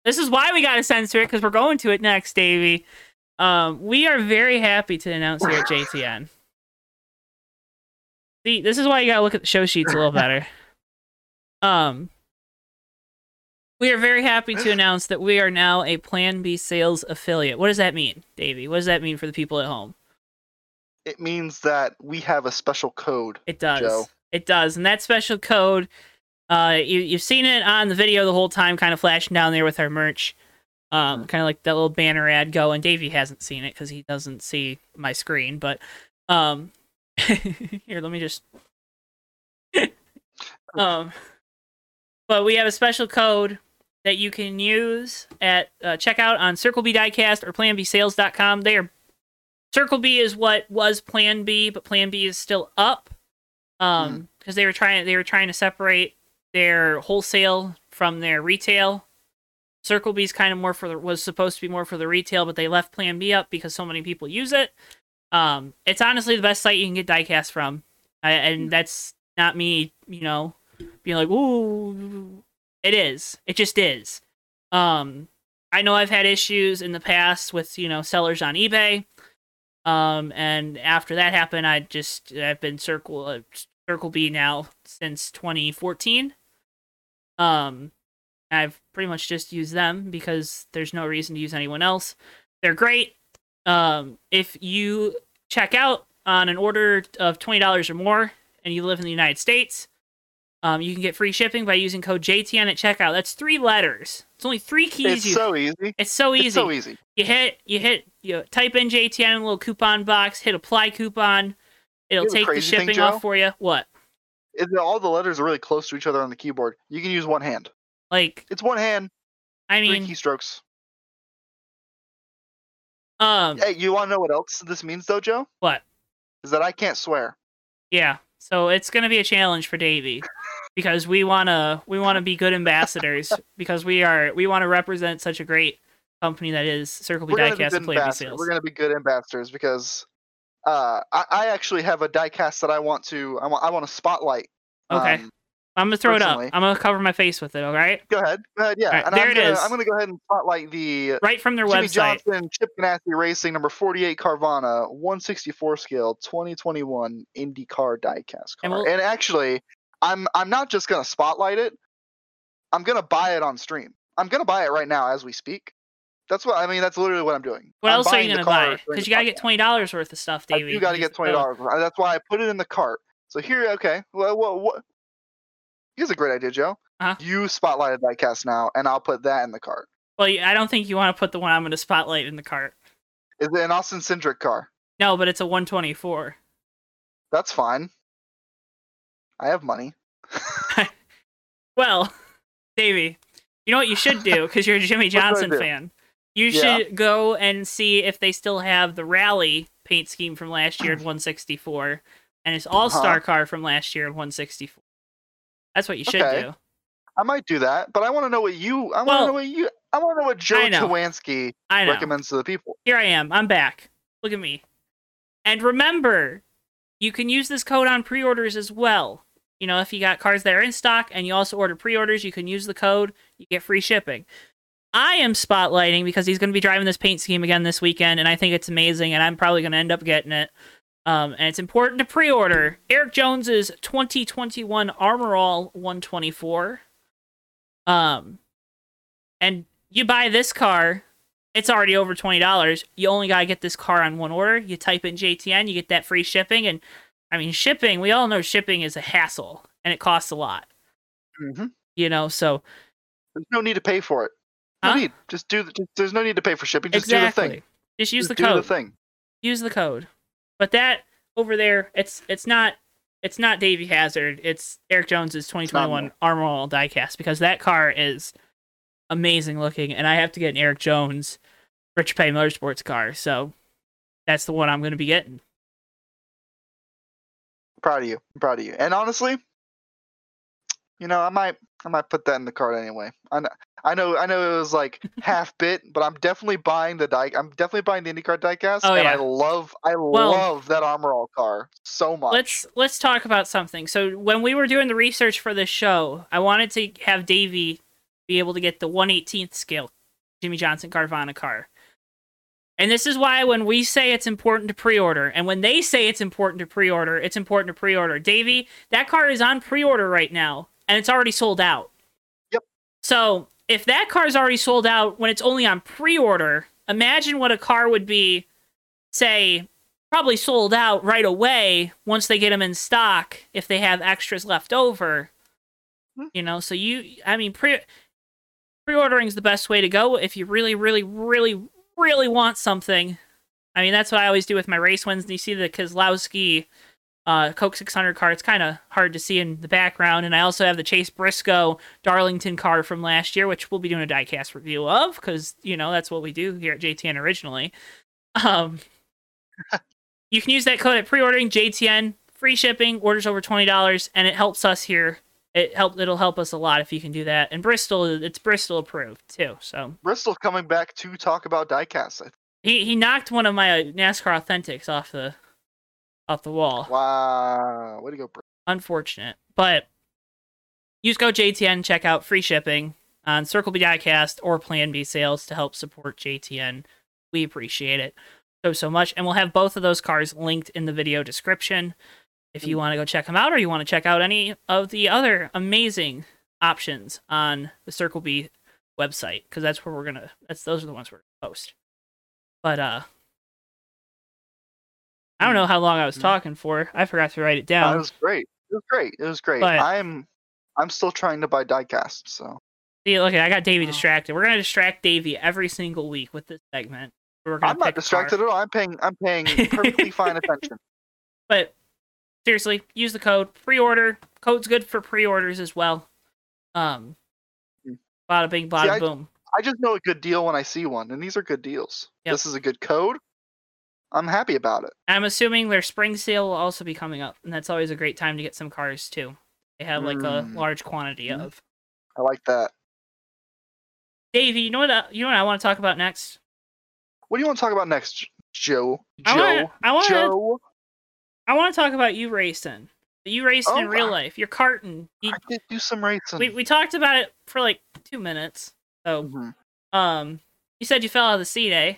this is why we gotta censor it because we're going to it next, Davey. Um, we are very happy to announce here at JTN. See, this is why you gotta look at the show sheets a little better. Um, we are very happy to announce that we are now a Plan B sales affiliate. What does that mean, Davey? What does that mean for the people at home? It means that we have a special code. It does. Joe. It does. And that special code, uh, you, you've seen it on the video the whole time, kind of flashing down there with our merch. Um, kind of like that little banner ad going. Davey hasn't seen it because he doesn't see my screen. But um, here, let me just. um, but we have a special code that you can use at uh, checkout on Circle B Diecast or PlanBSales.com. They are Circle B is what was Plan B, but Plan B is still up. Um, because they were trying they were trying to separate their wholesale from their retail. Circle B is kind of more for the was supposed to be more for the retail, but they left Plan B up because so many people use it. Um, it's honestly the best site you can get diecast from, I, and that's not me, you know, being like, "Ooh." It is. It just is. Um, I know I've had issues in the past with you know sellers on eBay. Um, and after that happened, I just I've been Circle uh, Circle B now since 2014. Um, I've pretty much just used them because there's no reason to use anyone else. They're great. Um, if you check out on an order of twenty dollars or more, and you live in the United States, um, you can get free shipping by using code JTN at checkout. That's three letters. It's only three keys. It's you. so easy. it's so easy It's so easy. you hit you hit you type in JTN in a little coupon box, hit apply coupon. It'll You know the take the crazy thing, shipping off for you. What? all the letters are really close to each other on the keyboard. You can use one hand. Like It's one hand, I mean, three keystrokes. um, Hey, you want to know what else this means, though, Joe? what? Is that I can't swear. Yeah. So it's gonna be a challenge for Davey because we wanna we wanna be good ambassadors because we are we want to represent such a great company that is Circle B We're gonna be Diecast and Play Sales. We're gonna be good ambassadors because uh, I, I actually have a diecast that I want to I want I want to spotlight. Okay. Um, I'm gonna throw it up. I'm gonna cover my face with it. All right. go ahead. Go ahead. Yeah. Alright, and there I'm it gonna, is. I'm gonna go ahead and spotlight the Right from their Jimmie website. Johnson Chip Ganassi Racing number 48 Carvana 164 scale 2021 IndyCar diecast car. And And, we'll- actually, I'm I'm not just gonna spotlight it. I'm gonna buy it on stream. I'm gonna buy it right now as we speak. That's what I mean. That's literally what I'm doing. What I'm else are you gonna buy? Because you gotta get twenty dollars worth of stuff, Davey. do got to You get just- twenty dollars. That's why I put it in the cart. So here, okay. Well, what? what here's a great idea, Joe. Uh-huh. You spotlighted that cast now, and I'll put that in the cart. Well, I don't think you want to put the one I'm going to spotlight in the cart. Is it an Austin Cindric car? No, but it's a 124. That's fine. I have money. Well, Davey, you know what you should do because you're a Jimmie Johnson fan. You Yeah. should go and see if they still have the rally paint scheme from last year at 164 and his All Star Uh-huh. car from last year at 164. That's what you should Okay. do. I might do that, but I want to know what you. I want to Well, know what you. I want to know what Joe know. Chawansky I know. recommends to the people. Here I am. I'm back. Look at me. And remember, you can use this code on pre-orders as well. You know, if you got cars that are in stock and you also order pre-orders, you can use the code. You get free shipping. I am spotlighting because he's going to be driving this paint scheme again this weekend, and I think it's amazing, and I'm probably going to end up getting it. Um, and it's important to pre-order Erik Jones's 2021 Armor All 124. Um, and you buy this car, it's already over twenty dollars. You only gotta get this car on one order. You type in JTN, you get that free shipping, and I mean shipping. We all know shipping is a hassle and it costs a lot. hmm You know, so There's no need to pay for it. No Huh? need. Just do. The, just, there's no need to pay for shipping. Just exactly. do the thing. Just use Just the code. the thing. Use the code. But that over there, it's it's not it's not Davey Hazard. It's Erik Jones's 2021 me. Armor diecast because that car is amazing looking, and I have to get an Erik Jones Richard Petty Motorsports car. So that's the one I'm going to be getting. Proud of you. I'm proud of you. And honestly, You know, I might I might put that in the cart anyway. I know I know I know it was like half bit, but I'm definitely buying the die. I'm definitely buying the IndyCar diecast, Oh, and I love I Well- love that Armor All car so much. let's let's talk about something. So when we were doing the research for this show, I wanted to have Davey be able to get the 118th scale Jimmie Johnson Carvana car. And this is why when we say it's important to pre-order, and when they say it's important to pre-order, it's important to pre-order. Davey, that car is on pre-order right now, and it's already sold out. Yep. So if that car is already sold out when it's only on pre-order, imagine what a car would be, say, probably sold out right away once they get them in stock if they have extras left over. Hmm. You know, so you, I mean, pre pre-ordering is the best way to go if you really, really, really, really want something. I mean, that's what I always do with my race wins. You see the Keselowski uh, Coke 600 car. It's kind of hard to see in the background, and I also have the Chase Briscoe Darlington car from last year, which we'll be doing a diecast review of because you know that's what we do here at JTN originally. Um, you can use that code at pre-ordering JTN, free shipping, orders over twenty dollars, and it helps us here. It help it'll help us a lot if you can do that. And Bristol, it's Bristol approved too. So Bristol coming back to talk about diecast. He he knocked one of my NASCAR Authentics off the off the wall. Wow, way to go, Bristol. Unfortunate, but use code JTN. Check out free shipping on Circle B Diecast or Plan B sales to help support JTN. We appreciate it so so much, and we'll have both of those cars linked in the video description if you want to go check them out, or you want to check out any of the other amazing options on the Circle B website, because that's where we're gonna. That's those are the ones we're gonna post. But uh, I don't know how long I was Mhm. talking for. I forgot to write it down. it was great. It was great. It was great. But- I'm I'm still trying to buy diecast. So See, look, I got Davey Oh. distracted. We're gonna distract Davey every single week with this segment. We're I'm not pick a car. distracted at all. I'm paying I'm paying perfectly fine attention. But seriously, use the code pre-order. Code's good for pre-orders as well. Um, Mm. bada bing, bada I- boom. I just know a good deal when I see one, and these are good deals. Yep. This is a good code. I'm happy about it. I'm assuming their spring sale will also be coming up, and that's always a great time to get some cars too. They have like a Mm. large quantity Mhm. of. I like that. Davey, you know what? uh, You know what I want to talk about next? What do you want to talk about next, Joe? I Joe. wanna- I want to. Joe. I want to talk about you racing. You racing in Oh, real I- life. You're karting. You, I did do some racing. we we talked about it for like two minutes. So Mhm. um, you said you fell out of the seat, eh?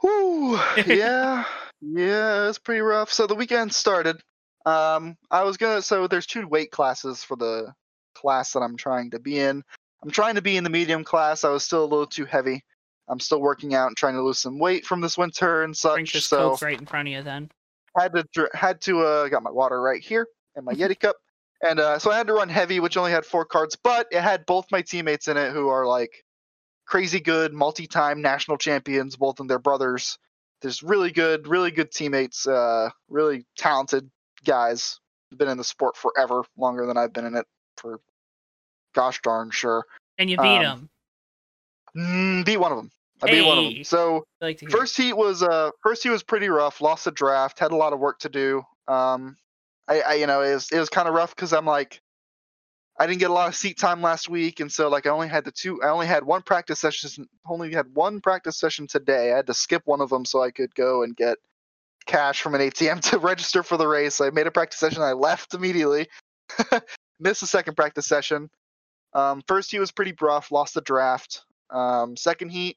Whew, yeah, yeah, it's pretty rough. So the weekend started. Um, I was gonna. So there's two weight classes for the class that I'm trying to be in. I'm trying to be in the medium class. I was still a little too heavy. I'm still working out and trying to lose some weight from this winter and Drink such. this So right in front of you, then. had to had to uh got my water right here and my Yeti cup, and uh, so I had to run heavy, which only had four cards, but it had both my teammates in it who are like crazy good, multi-time national champions, both of their brothers. There's really good, really good teammates, uh, really talented guys. Been in the sport forever, longer than I've been in it for, gosh darn sure. And you beat Um, him. Mm, beat one of them. I beat one of them. So like. First heat was uh first heat was pretty rough. Lost the draft. Had a lot of work to do. Um, I, I you know it was it was kind of rough because I'm like, I didn't get a lot of seat time last week, and so like I only had the two. I only had one practice session. Only had one practice session today. I had to skip one of them so I could go and get cash from an ATM to register for the race. I made a practice session. I left immediately. Missed the second practice session. Um, first heat was pretty rough. Lost the draft. Um, second heat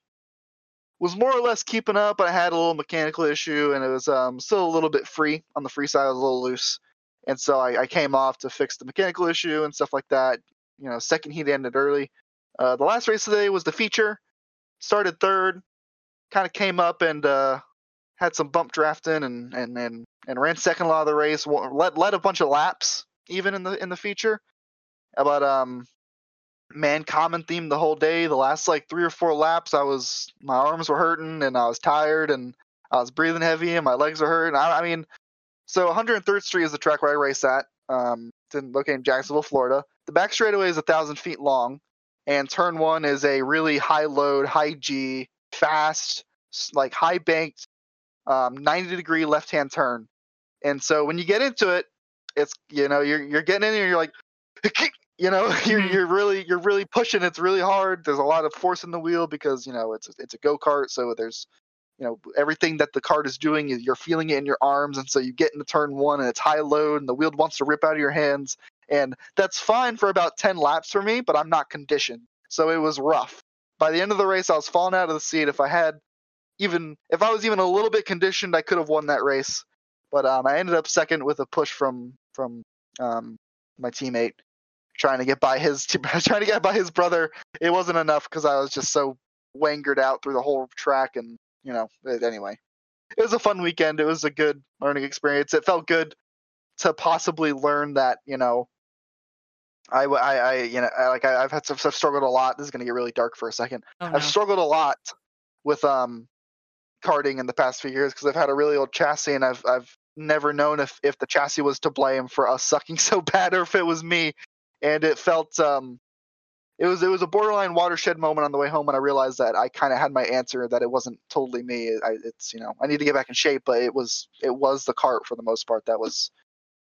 was more or less keeping up. but I had a little mechanical issue, and it was um, still a little bit free on the free side. I was a little loose, and so I, I came off to fix the mechanical issue and stuff like that. You know, second heat ended early. Uh, the last race today was the feature. Started third, kind of came up and uh, had some bump drafting and and and, and ran second a lot of the race. Led led a bunch of laps even in the in the feature. But um, man, common theme the whole day. The last like three or four laps, I was my arms were hurting and I was tired and I was breathing heavy and my legs were hurting. I, I mean, so 103rd Street is the track where I race at. Um, it's in located in Jacksonville, Florida. The back straightaway is a thousand feet long, and turn one is a really high load, high G, fast, like high banked, um, 90 degree left hand turn. And so when you get into it, it's you know you're you're getting in and you're like, you know, you're Mhm. you're really you're really pushing. It's really hard. There's a lot of force in the wheel because you know it's it's a go kart. So there's you know everything that the kart is doing you're feeling it in your arms, and so you get into turn one and it's high load, and the wheel wants to rip out of your hands, and that's fine for about ten laps for me, but I'm not conditioned, so it was rough. By the end of the race, I was falling out of the seat. If I had even if I was even a little bit conditioned, I could have won that race. But um, I ended up second with a push from from um, my teammate, trying to get by his trying to get by his brother. It wasn't enough because I was just so wangered out through the whole track, and you know. Anyway, it was a fun weekend. It was a good learning experience. It felt good to possibly learn that you know. I I you know, I, like I, I've had some, I've struggled a lot. This is gonna get really dark for a second. Oh, no. I've struggled a lot with um karting in the past few years because I've had a really old chassis and I've I've never known if if the chassis was to blame for us sucking so bad or if it was me. And it felt um it was it was a borderline watershed moment on the way home when I realized that I kind of had my answer that it wasn't totally me. I, it's you know I need to get back in shape, but it was it was the kart for the most part that was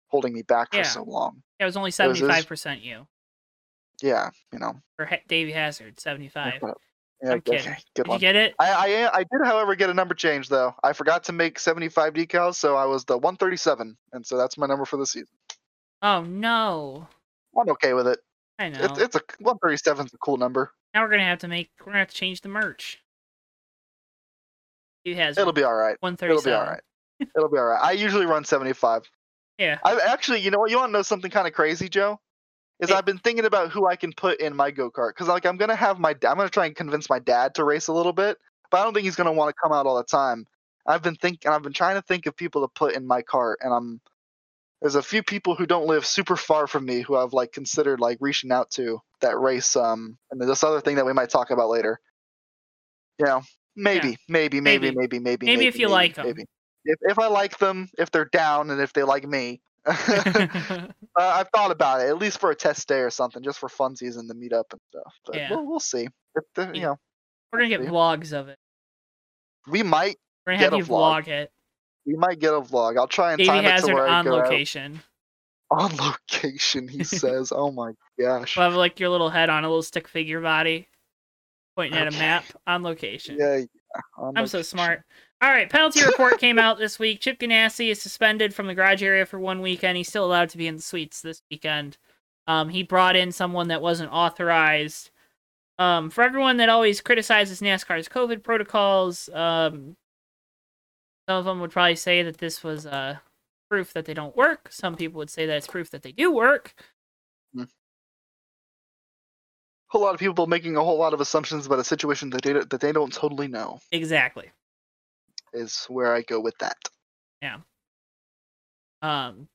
holding me back Yeah. for so long. Yeah, it was only was- it was- seventy five percent you Yeah, you know. for ha- Davey Hazard seventy five. Yeah, I'm kidding. okay, good Did one. you get it? I, I I did, however, get a number change though. I forgot to make 75 decals, so I was the 137, and so that's my number for the season. Oh no! I'm okay with it. I know. It's it's a 137 is a cool number. now we're gonna have to make. We're gonna have to change the merch. Davey Hazard. It'll be all right. one thirty It'll be all right. It'll be all right. I usually run 75. Yeah. I actually, you know what? You want to know something kind of crazy, Joe? Is Hey. I've been thinking about who I can put in my go kart because like I'm gonna have my I'm gonna try and convince my dad to race a little bit, but I don't think he's gonna want to come out all the time. I've been thinking I've been trying to think of people to put in my kart, and I'm there's a few people who don't live super far from me who I've like considered like reaching out to that race. Um, and there's this other thing that we might talk about later. You know, maybe, maybe, maybe, Maybe. maybe, maybe, Maybe if you like 'em. maybe. If if I like them, if they're down, and if they like me. Uh, I've thought about it, at least for a test day or something, just for funsies and to meet up and stuff. But Yeah. we'll, we'll see. If the, you Yeah. know, we're gonna get See? vlogs of it. we might We're gonna Get have a you vlog. vlog it. We might get a vlog. I'll try and Davey time it to Hazard where I on go out. location. on location. He says, "Oh my gosh." We'll have like your little head on a little stick figure body, pointing at a map on location. Yeah, yeah. on I'm so smart. All right, penalty report came out this week. Chip Ganassi is suspended from the garage area for one weekend. He's still allowed to be in the suites this weekend. Um, he brought in someone that wasn't authorized. Um, for everyone that always criticizes NASCAR's COVID protocols, um, some of them would probably say that this was uh, proof that they don't work. Some people would say that it's proof that they do work. A whole lot of people making a whole lot of assumptions about a situation that they don't, that they don't totally know Exactly. is where I go with that. Yeah. Um,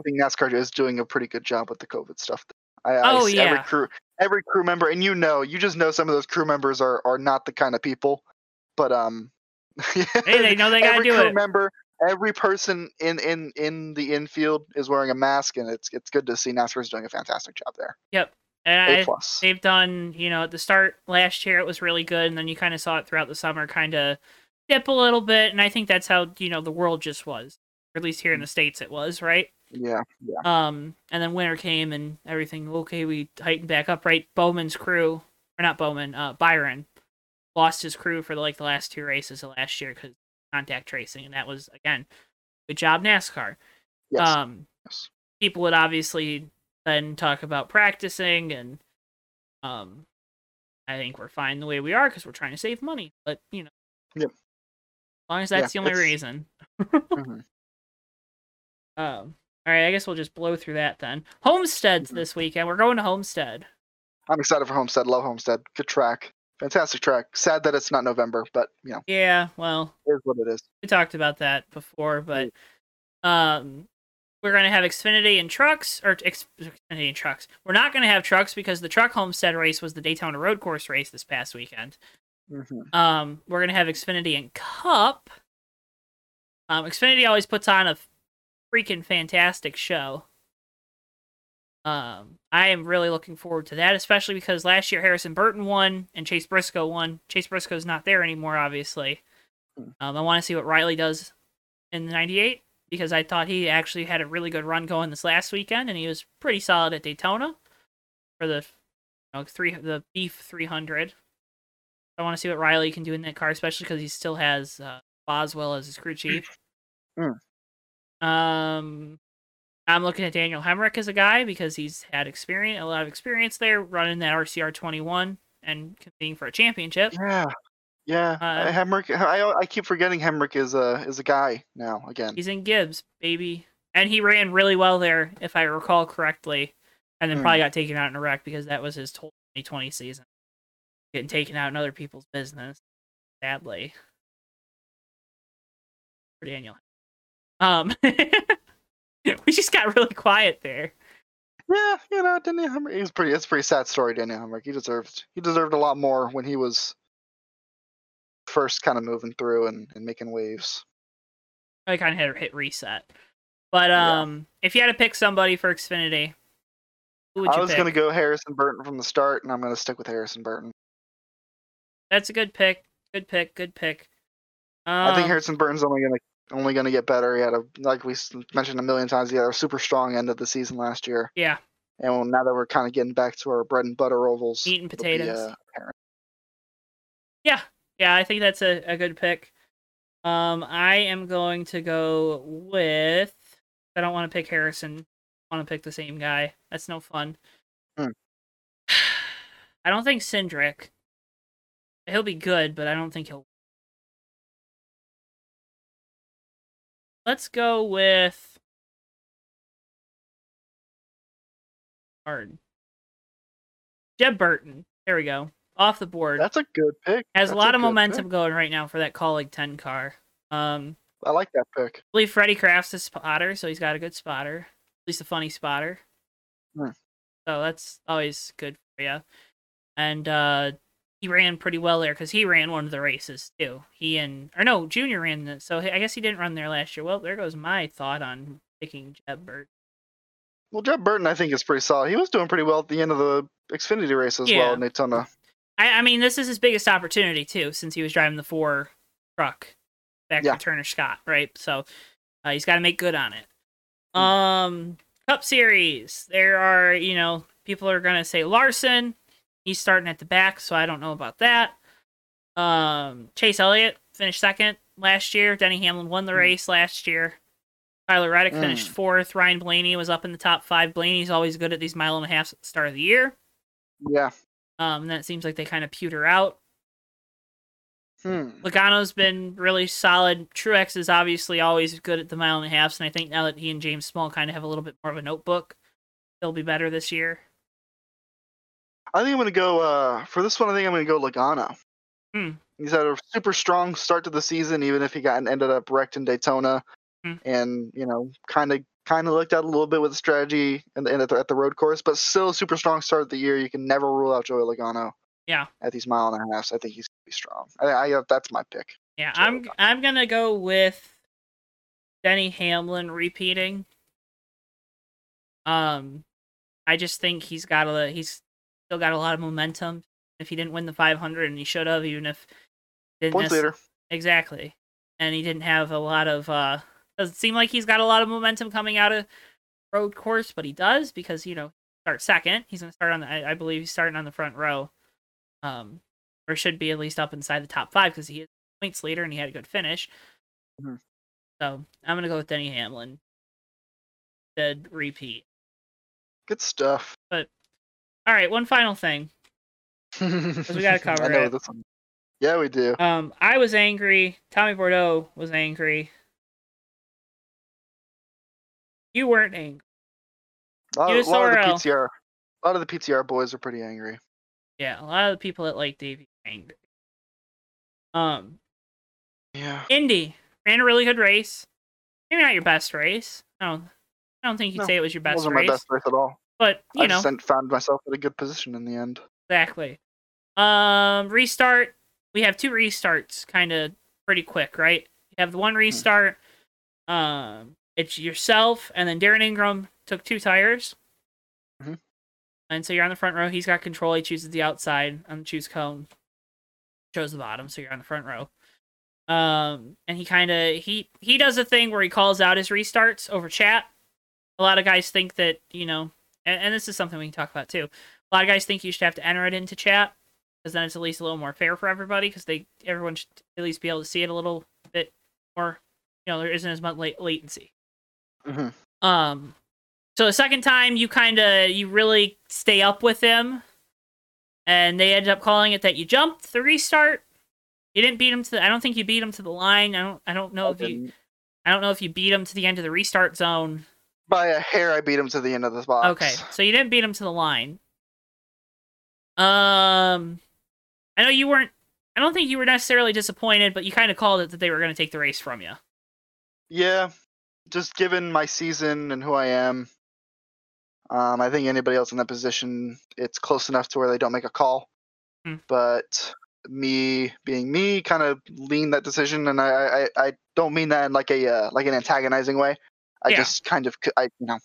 I think NASCAR is doing a pretty good job with the COVID stuff. I, I Oh, every yeah. crew, every crew member, and you know, you just know some of those crew members are are not the kind of people. But um, hey, they know they gotta every do crew it. member, every person in in in the infield is wearing a mask, and it's it's good to see NASCAR's doing a fantastic job there. Yep. And A I, plus. they've done, you know, at the start last year it was really good, and then you kind of saw it throughout the summer kind of dip a little bit, and I think that's how you know the world just was, or at least here in the states it was, right? Yeah, yeah. Um, and then winter came and everything. Okay, we tightened back up, right? Bowman's crew, or not Bowman, uh, Byron lost his crew for like the last two races of last year because contact tracing, and that was again, good job NASCAR. Yes. Um, yes. people would obviously then talk about practicing and um i think we're fine the way we are because we're trying to save money but you know Yep. as long as Yeah, that's the only it's- reason Mhm. um all right i guess we'll just blow through that then homesteads Mhm. this weekend we're going to homestead I'm excited for Homestead. Love Homestead. Good track. Fantastic track. Sad that it's not November, but you know, yeah well it is what it is. we talked about that before but um we're going to have Xfinity and trucks, or X- Xfinity and trucks. We're not going to have trucks because the truck homestead race was the Daytona Road Course race this past weekend. Mhm. Um, we're gonna have Xfinity and Cup. Um, Xfinity always puts on a freaking fantastic show. Um, I am really looking forward to that, especially because last year Harrison Burton won and Chase Briscoe won. Chase Briscoe's not there anymore, obviously. Hmm. Um, I want to see what Riley does in the '98 because I thought he actually had a really good run going this last weekend, and he was pretty solid at Daytona. for the you know, three the Beef 300. I want to see what Riley can do in that car, especially because he still has uh, Boswell as his crew chief. Mm. Um, I'm looking at Daniel Hemric as a guy because he's had experience, a lot of experience there, running that RCR 21 and competing for a championship. Yeah, yeah. Uh, Hemric. I I keep forgetting Hemric is a is a guy now again. He's in Gibbs, baby, and he ran really well there, if I recall correctly, and then Hmm. probably got taken out in a wreck because that was his 2020 season, getting taken out in other people's business. Sadly, for Daniel. Um, we just got really quiet there. Yeah, you know, Daniel Hemric. He's pretty. It's a pretty sad story, Daniel Hemric. He deserved. He deserved a lot more when he was first kind of moving through and, and making waves. I kind of had to hit reset. But Yeah. um, if you had to pick somebody for Xfinity, who would you I was pick? gonna go Harrison Burton from the start, and I'm gonna stick with Harrison Burton. That's a good pick. Good pick. Good pick. Um, I think Harrison Burton's only gonna only gonna get better. He had a like we mentioned a million times. He had a super strong end of the season last year, Yeah, and now that we're kind of getting back to our bread and butter ovals, meat and it'll be, potatoes. uh. Yeah, yeah, I think that's a, a good pick. Um, I am going to go with. I don't want to pick Harrison. I want to pick the same guy. That's no fun. Hmm. I don't think Cindric. He'll be good, but I don't think he'll. Let's go with. Hard. Jeb Burton. There we go. Off the board That's a good pick. has a That's lot of momentum pick. going right now for that Kaulig 10 car. Um, I like that pick. I believe Freddie Kraft's a spotter, so he's got a good spotter, at least a funny spotter. Hmm. So that's always good for you. And uh, he ran pretty well there because he ran one of the races too. He and or no, Junior ran the, so I guess he didn't run there last year. Well, there goes my thought on picking Jeb Burton. Well, Jeb Burton, I think, is pretty solid. He was doing pretty well at the end of the Xfinity race as Yeah. well in Daytona. I, I mean, this is his biggest opportunity too, since he was driving the four truck back Yeah. to Turner Scott, right? So uh, he's got to make good on it. Hmm. Um, Cup Series, there are you know people are gonna say Larson, he's starting at the back, so I don't know about that. Um, Chase Elliott finished second last year. Denny Hamlin won the Hmm. race last year. Tyler Reddick finished Hmm. fourth. Ryan Blaney was up in the top five. Blaney's always good at these mile and a half at the start of the year. Yeah. Um, and then it seems like they kind of pewter out. Hmm. Logano's been really solid. Truex is obviously always good at the mile and a half, and I think now that he and James Small kind of have a little bit more of a notebook, they'll be better this year. I think I'm gonna go uh, for this one. I think I'm gonna go Logano. Hmm. He's had a super strong start to the season, even if he got and ended up wrecked in Daytona, Hmm. and you know, kind of kind of looked out a little bit with the strategy and, and at, the, at the road course, but still a super strong start of the year. You can never rule out Joey Logano. Yeah. At these mile and a halfs, I think he's gonna be strong. I, I uh, that's my pick. Yeah, Joe I'm I'm gonna go with Denny Hamlin repeating. Um, I just think he's got a he's still got a lot of momentum. If he didn't win the 500, and he should have, even if didn't Points necess- leader. Exactly. And he didn't have a lot of uh doesn't seem like he's got a lot of momentum coming out of road course, but he does because, you know, start second. He's gonna start on the I, I believe he's starting on the front row. Um or should be at least up inside the top five because he is points leader and he had a good finish. Mhm. So I'm gonna go with Denny Hamlin. Dead repeat. Good stuff. All right, one final thing. we gotta cover it. Yeah, we do. Um, I was angry. Tommy Bordeaux was angry. You weren't angry. A lot, of, a lot of the. PTR, a lot of the PTR boys are pretty angry. Yeah, a lot of the people that like Davey are angry. Um, Yeah. Indy ran a really good race. Maybe not your best race. I don't. I don't think you'd No, say it was your best wasn't race, my best race at all. But you I know sent- found myself in a good position in the end. exactly. Um, restart. We have two restarts, kind of pretty quick, right? You have the one restart. Um, it's yourself, and then Darren Ingram took two tires. Mhm. And so you're on the front row. He's got control. He chooses the outside on the choose cone. Chose the bottom, so you're on the front row. Um, and he kind of he he does a thing where he calls out his restarts over chat. A lot of guys think that you know, and, and this is something we can talk about too. A lot of guys think you should have to enter it into chat because then it's at least a little more fair for everybody because they everyone should at least be able to see it a little bit more. You know, there isn't as much late latency. hmm Um, so the second time you kind of you really stay up with them, and they ended up calling it that you jumped the restart. You didn't beat him to. The, I don't think you beat him to the line. I don't. I don't know if you. I don't know if you beat him to the end of the restart zone. By a hair, I beat him to the end of the box. Okay, so you didn't beat him to the line. Um, I know you weren't. I don't think you were necessarily disappointed, but you kind of called it that they were going to take the race from you. Yeah, just given my season and who I am, um, I think anybody else in that position, it's close enough to where they don't make a call. Hmm. But me being me, kind of lean that decision, and I, I, I don't mean that in like a uh, like an antagonizing way. I Yeah. just kind of, I you know,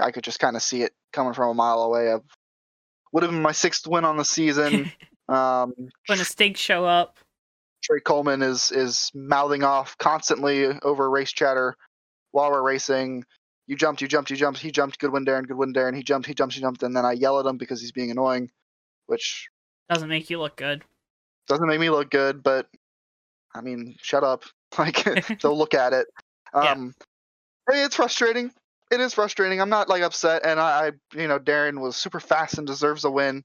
I could just kind of see it coming from a mile away. Of would have been my sixth win on the season. um, when the stakes show up. Trey Coleman is is mouthing off constantly over race chatter while we're racing. You jumped, you jumped, you jumped. He jumped. Good win, Darren. Good win, Darren. He jumped, he jumped, he jumped. And then I yell at him because he's being annoying, which Doesn't make you look good. doesn't make me look good. But I mean, shut up. Like, they'll look at it. Yeah. Um, hey, it's frustrating. It is frustrating. I'm not like upset, and I, I, you know, Darren was super fast and deserves a win.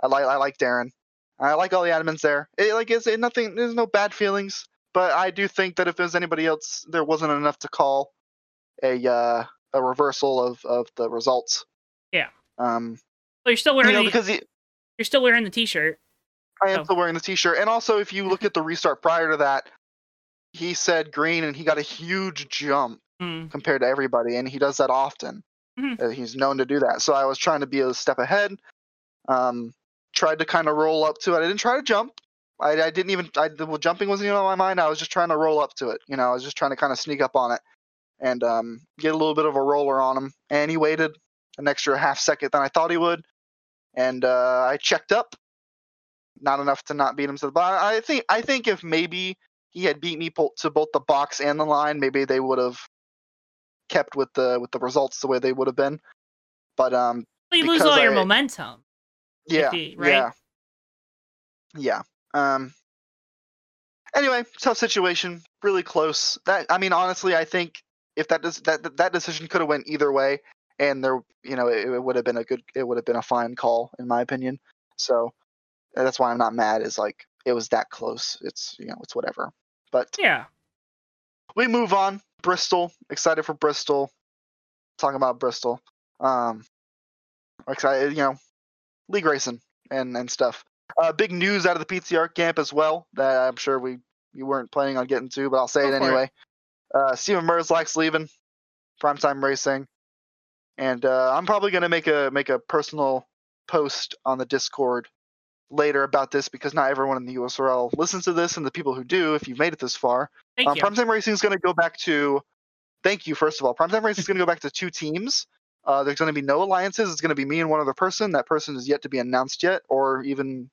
I like, I like Darren. I like all the admins there. It, like, it's it, nothing. There's no bad feelings, but I do think that if there's anybody else, there wasn't enough to call a uh, a reversal of of the results. Yeah. Um, Well, you're still you wearing know, the, because he, you're still wearing the t-shirt. I am Oh. still wearing the t-shirt, and also if you look at the restart prior to that, he said green, and he got a huge jump Mm. compared to everybody, and he does that often. Mhm. Uh, He's known to do that. So I was trying to be a step ahead. Um, tried to kind of roll up to it. I didn't try to jump. I, I didn't even. I, the well, jumping wasn't even on my mind. I was just trying to roll up to it. You know, I was just trying to kind of sneak up on it and um, get a little bit of a roller on him. And he waited an extra half second than I thought he would. And uh, I checked up. Not enough to not beat him to the bottom. I think. I think if maybe he had beat me po- to both the box and the line, maybe they would have kept with the with the results the way they would have been. But um, Well, you lose all your momentum. yeah, he- right? yeah, yeah. Um. Anyway, tough situation, really close. That I mean, honestly, I think if that does that that- that decision could have went either way, and there, you know, it, it would have been a good, it would have been a fine call in my opinion. So that's why I'm not mad. Is like it was that close. It's you know, it's whatever. But Yeah. we move on. Bristol, excited for Bristol. Talking about Bristol. Um, excited, you know, league racing and and stuff. Uh, big news out of the PTR camp as well that I'm sure we you weren't planning on getting to, but I'll say Go it for it. anyway. Uh, Steven Merzlack's leaving Primetime Racing, and uh, I'm probably gonna make a make a personal post on the Discord later about this because not everyone in the USRL listens to this, and the people who do, if you've made it this far, Thank um. Primetime Racing is going to go back to. Thank you, first of all. Primetime Racing is going to go back to two teams. Uh, there's going to be no alliances. It's going to be me and one other person. That person is yet to be announced yet, or even.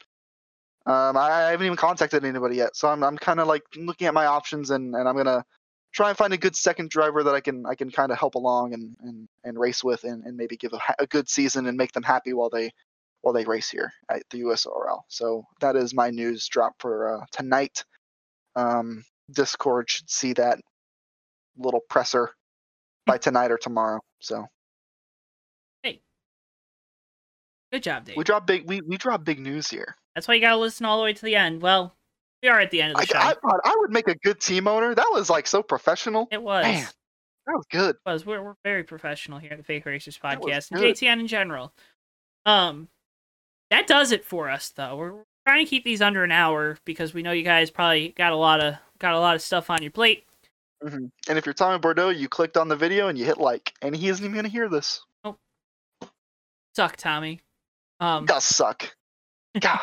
Um, I, I haven't even contacted anybody yet, so I'm I'm kind of like looking at my options, and, and I'm gonna try and find a good second driver that I can I can kind of help along and, and, and race with, and, and maybe give a, ha- a good season and make them happy while they while they race here at the USRL. So that is my news drop for uh, tonight. Um, Discord should see that little presser by tonight or tomorrow. So Hey. Good job, Dave. we drop big we, we drop big news here. That's why you gotta listen all the way to the end. Well, we are at the end of I, the show. I thought I would make a good team owner. That was like so professional. it was. Man, That was good. was. We're, we're very professional here at the Fake Racers podcast and. JTN in general. Um, that does it for us, though. We're, trying to keep these under an hour because we know you guys probably got a lot of got a lot of stuff on your plate. hmm And if you're Tommy Bordeaux, you clicked on the video and you hit like, and he isn't even gonna hear this. Oh, Suck, Tommy. Um, Does suck. God.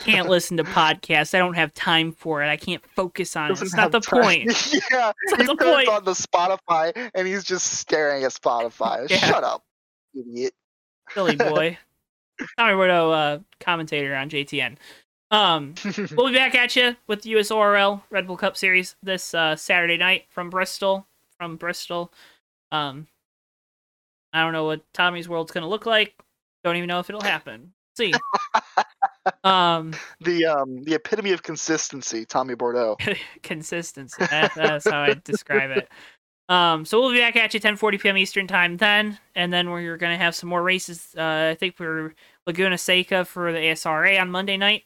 can't listen to podcasts. I don't have time for it. I can't focus on it. It's not the time. point. yeah, not he the point. on the Spotify and he's just staring at Spotify. Yeah. Shut up, idiot. Silly boy. Tommy Bordeaux, uh, commentator on JTN. Um, we'll be back at you with the USORL Red Bull Cup Series this uh, Saturday night from Bristol. From Bristol. Um, I don't know what Tommy's world's gonna look like. Don't even know if it'll happen. See. um, The um the epitome of consistency, Tommy Bordeaux. consistency. That, that's how I describe it. Um, so we'll be back at you 10:40 p.m. Eastern time then, and then we're gonna have some more races. Uh, I think we're Laguna Seca for the ASRA on Monday night.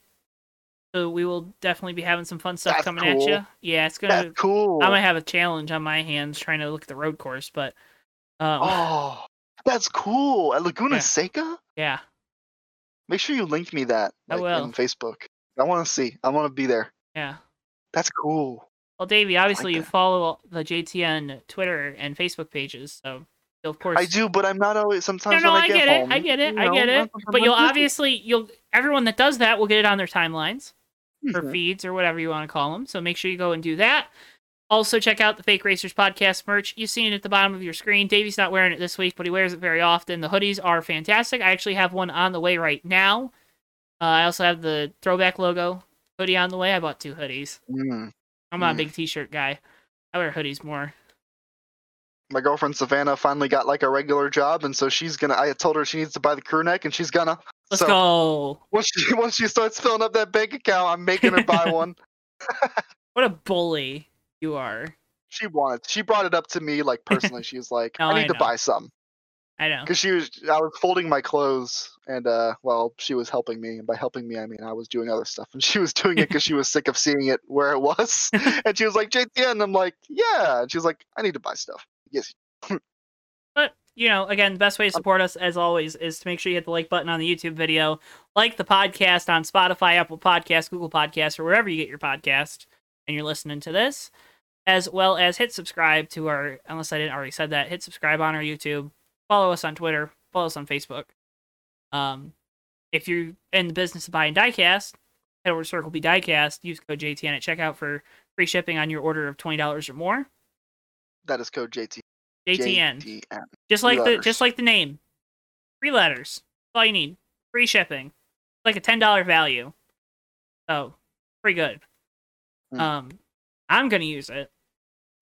So we will definitely be having some fun stuff That's coming cool. at you. Yeah, it's gonna. That's cool. I'm gonna have a challenge on my hands trying to look at the road course, but um, Oh, that's cool. At Laguna Yeah. Seca? yeah, Make sure you link me that I will. in Facebook. I want to see. I want to be there. yeah. That's cool. Well, Davey, obviously you that. follow the JTN Twitter and Facebook pages, so of course. I do, but I'm not always. Sometimes no, when I, I get, get home, it. I get it. you I know, get it. But you'll obviously you'll everyone that does that will get it on their timelines or Mhm. feeds or whatever you want to call them. So make sure you go and do that. Also, check out the Fake Racers podcast merch. You've seen it at the bottom of your screen. Davey's not wearing it this week, but he wears it very often. The hoodies are fantastic. I actually have one on the way right now. Uh, I also have the throwback logo hoodie on the way. I bought two hoodies. Mm. I'm not a Mm. big t-shirt guy. I wear hoodies more. My girlfriend Savannah finally got like a regular job, and so she's gonna. I told her she needs to buy the crew neck, and she's gonna. Let's so go. Once she once she starts filling up that bank account, I'm making her buy one. What a bully you are. She wanted. She brought it up to me like personally. She's like, Oh, "I I need to buy some." I know. because she was i was folding my clothes and uh well she was helping me and by helping me i mean i was doing other stuff and she was doing it because she was sick of seeing it where it was and she was like jtn and i'm like yeah and she was like i need to buy stuff yes But you know, again, the best way to support us, as always, is to make sure you hit the like button on the YouTube video, like the podcast on Spotify, Apple Podcasts, Google Podcasts, or wherever you get your podcast, and you're listening to this, as well as hit subscribe to our. Unless I didn't already said that, hit subscribe on our YouTube. Follow us on Twitter. Follow us on Facebook. Um, if you're in the business of buying diecast, head over to Circle B Diecast. Use code JTN at checkout for free shipping on your order of twenty dollars or more. that is code jt JTN. JTN. Just like the just like the name. Three letters. That's all you need. Free shipping. Like a ten dollar value. So pretty good. Hmm. Um I'm gonna use it.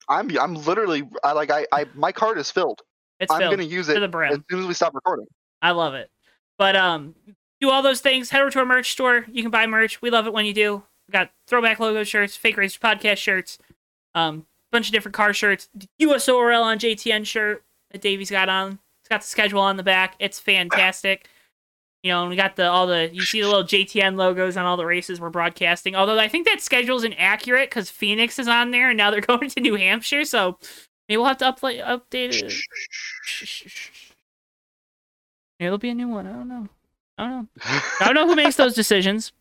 i'm i'm literally i like i i my card is filled It's i'm use to it the as soon as we stop recording I love it. But um do all those things. Head over to our merch store. You can buy merch. We love it when you do. We got throwback logo shirts, fake racer podcast shirts, um, bunch of different car shirts, USORL on JTN shirt that Davey's got on. It's got the schedule on the back. It's fantastic. You know, and we got the all the you see the little JTN logos on all the races we're broadcasting. Although I think that schedule's inaccurate because Phoenix is on there and now they're going to New Hampshire, so maybe we'll have to upla- update it. Maybe there'll be a new one. I don't know. I don't know. I don't know who makes those decisions.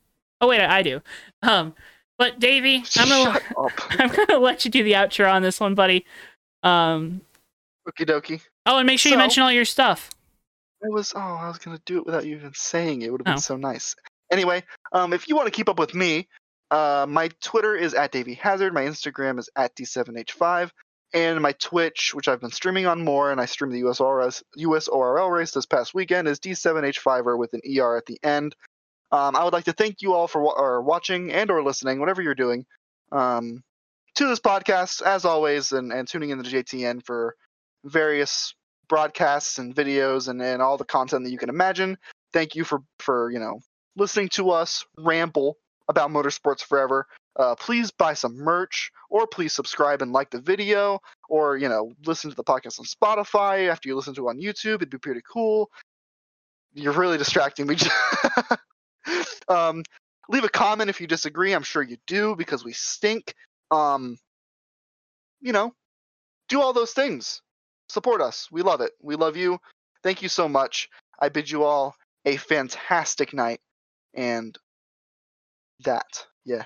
Oh wait, I do. Um, but Davey, I'm gonna. I'm gonna let you do the outro on this one, buddy. Um. Okie dokie. Oh, and make sure you mention all your stuff. It was oh, I was gonna do it without you even saying it. It would have been Oh. so nice. Anyway, um, if you want to keep up with me, uh, my Twitter is at Davey Hazard. My Instagram is at D7H5, and my Twitch, which I've been streaming on more, and I streamed the US ORS, US ORL race this past weekend, is D7H5er with an ER at the end. Um, I would like to thank you all for wa- or watching and or listening, whatever you're doing, um, to this podcast as always, and, and tuning in to JTN for various broadcasts and videos and, and all the content that you can imagine. Thank you for for you know listening to us ramble about motorsports forever. Uh, please buy some merch, or please subscribe and like the video, or you know listen to the podcast on Spotify after you listen to it on YouTube. It'd be pretty cool. You're really distracting me. um, leave a comment if you disagree. I'm sure you do because we stink. Um, you know, do all those things support us. We love it. We love you. Thank you so much. I bid you all a fantastic night and that, yeah.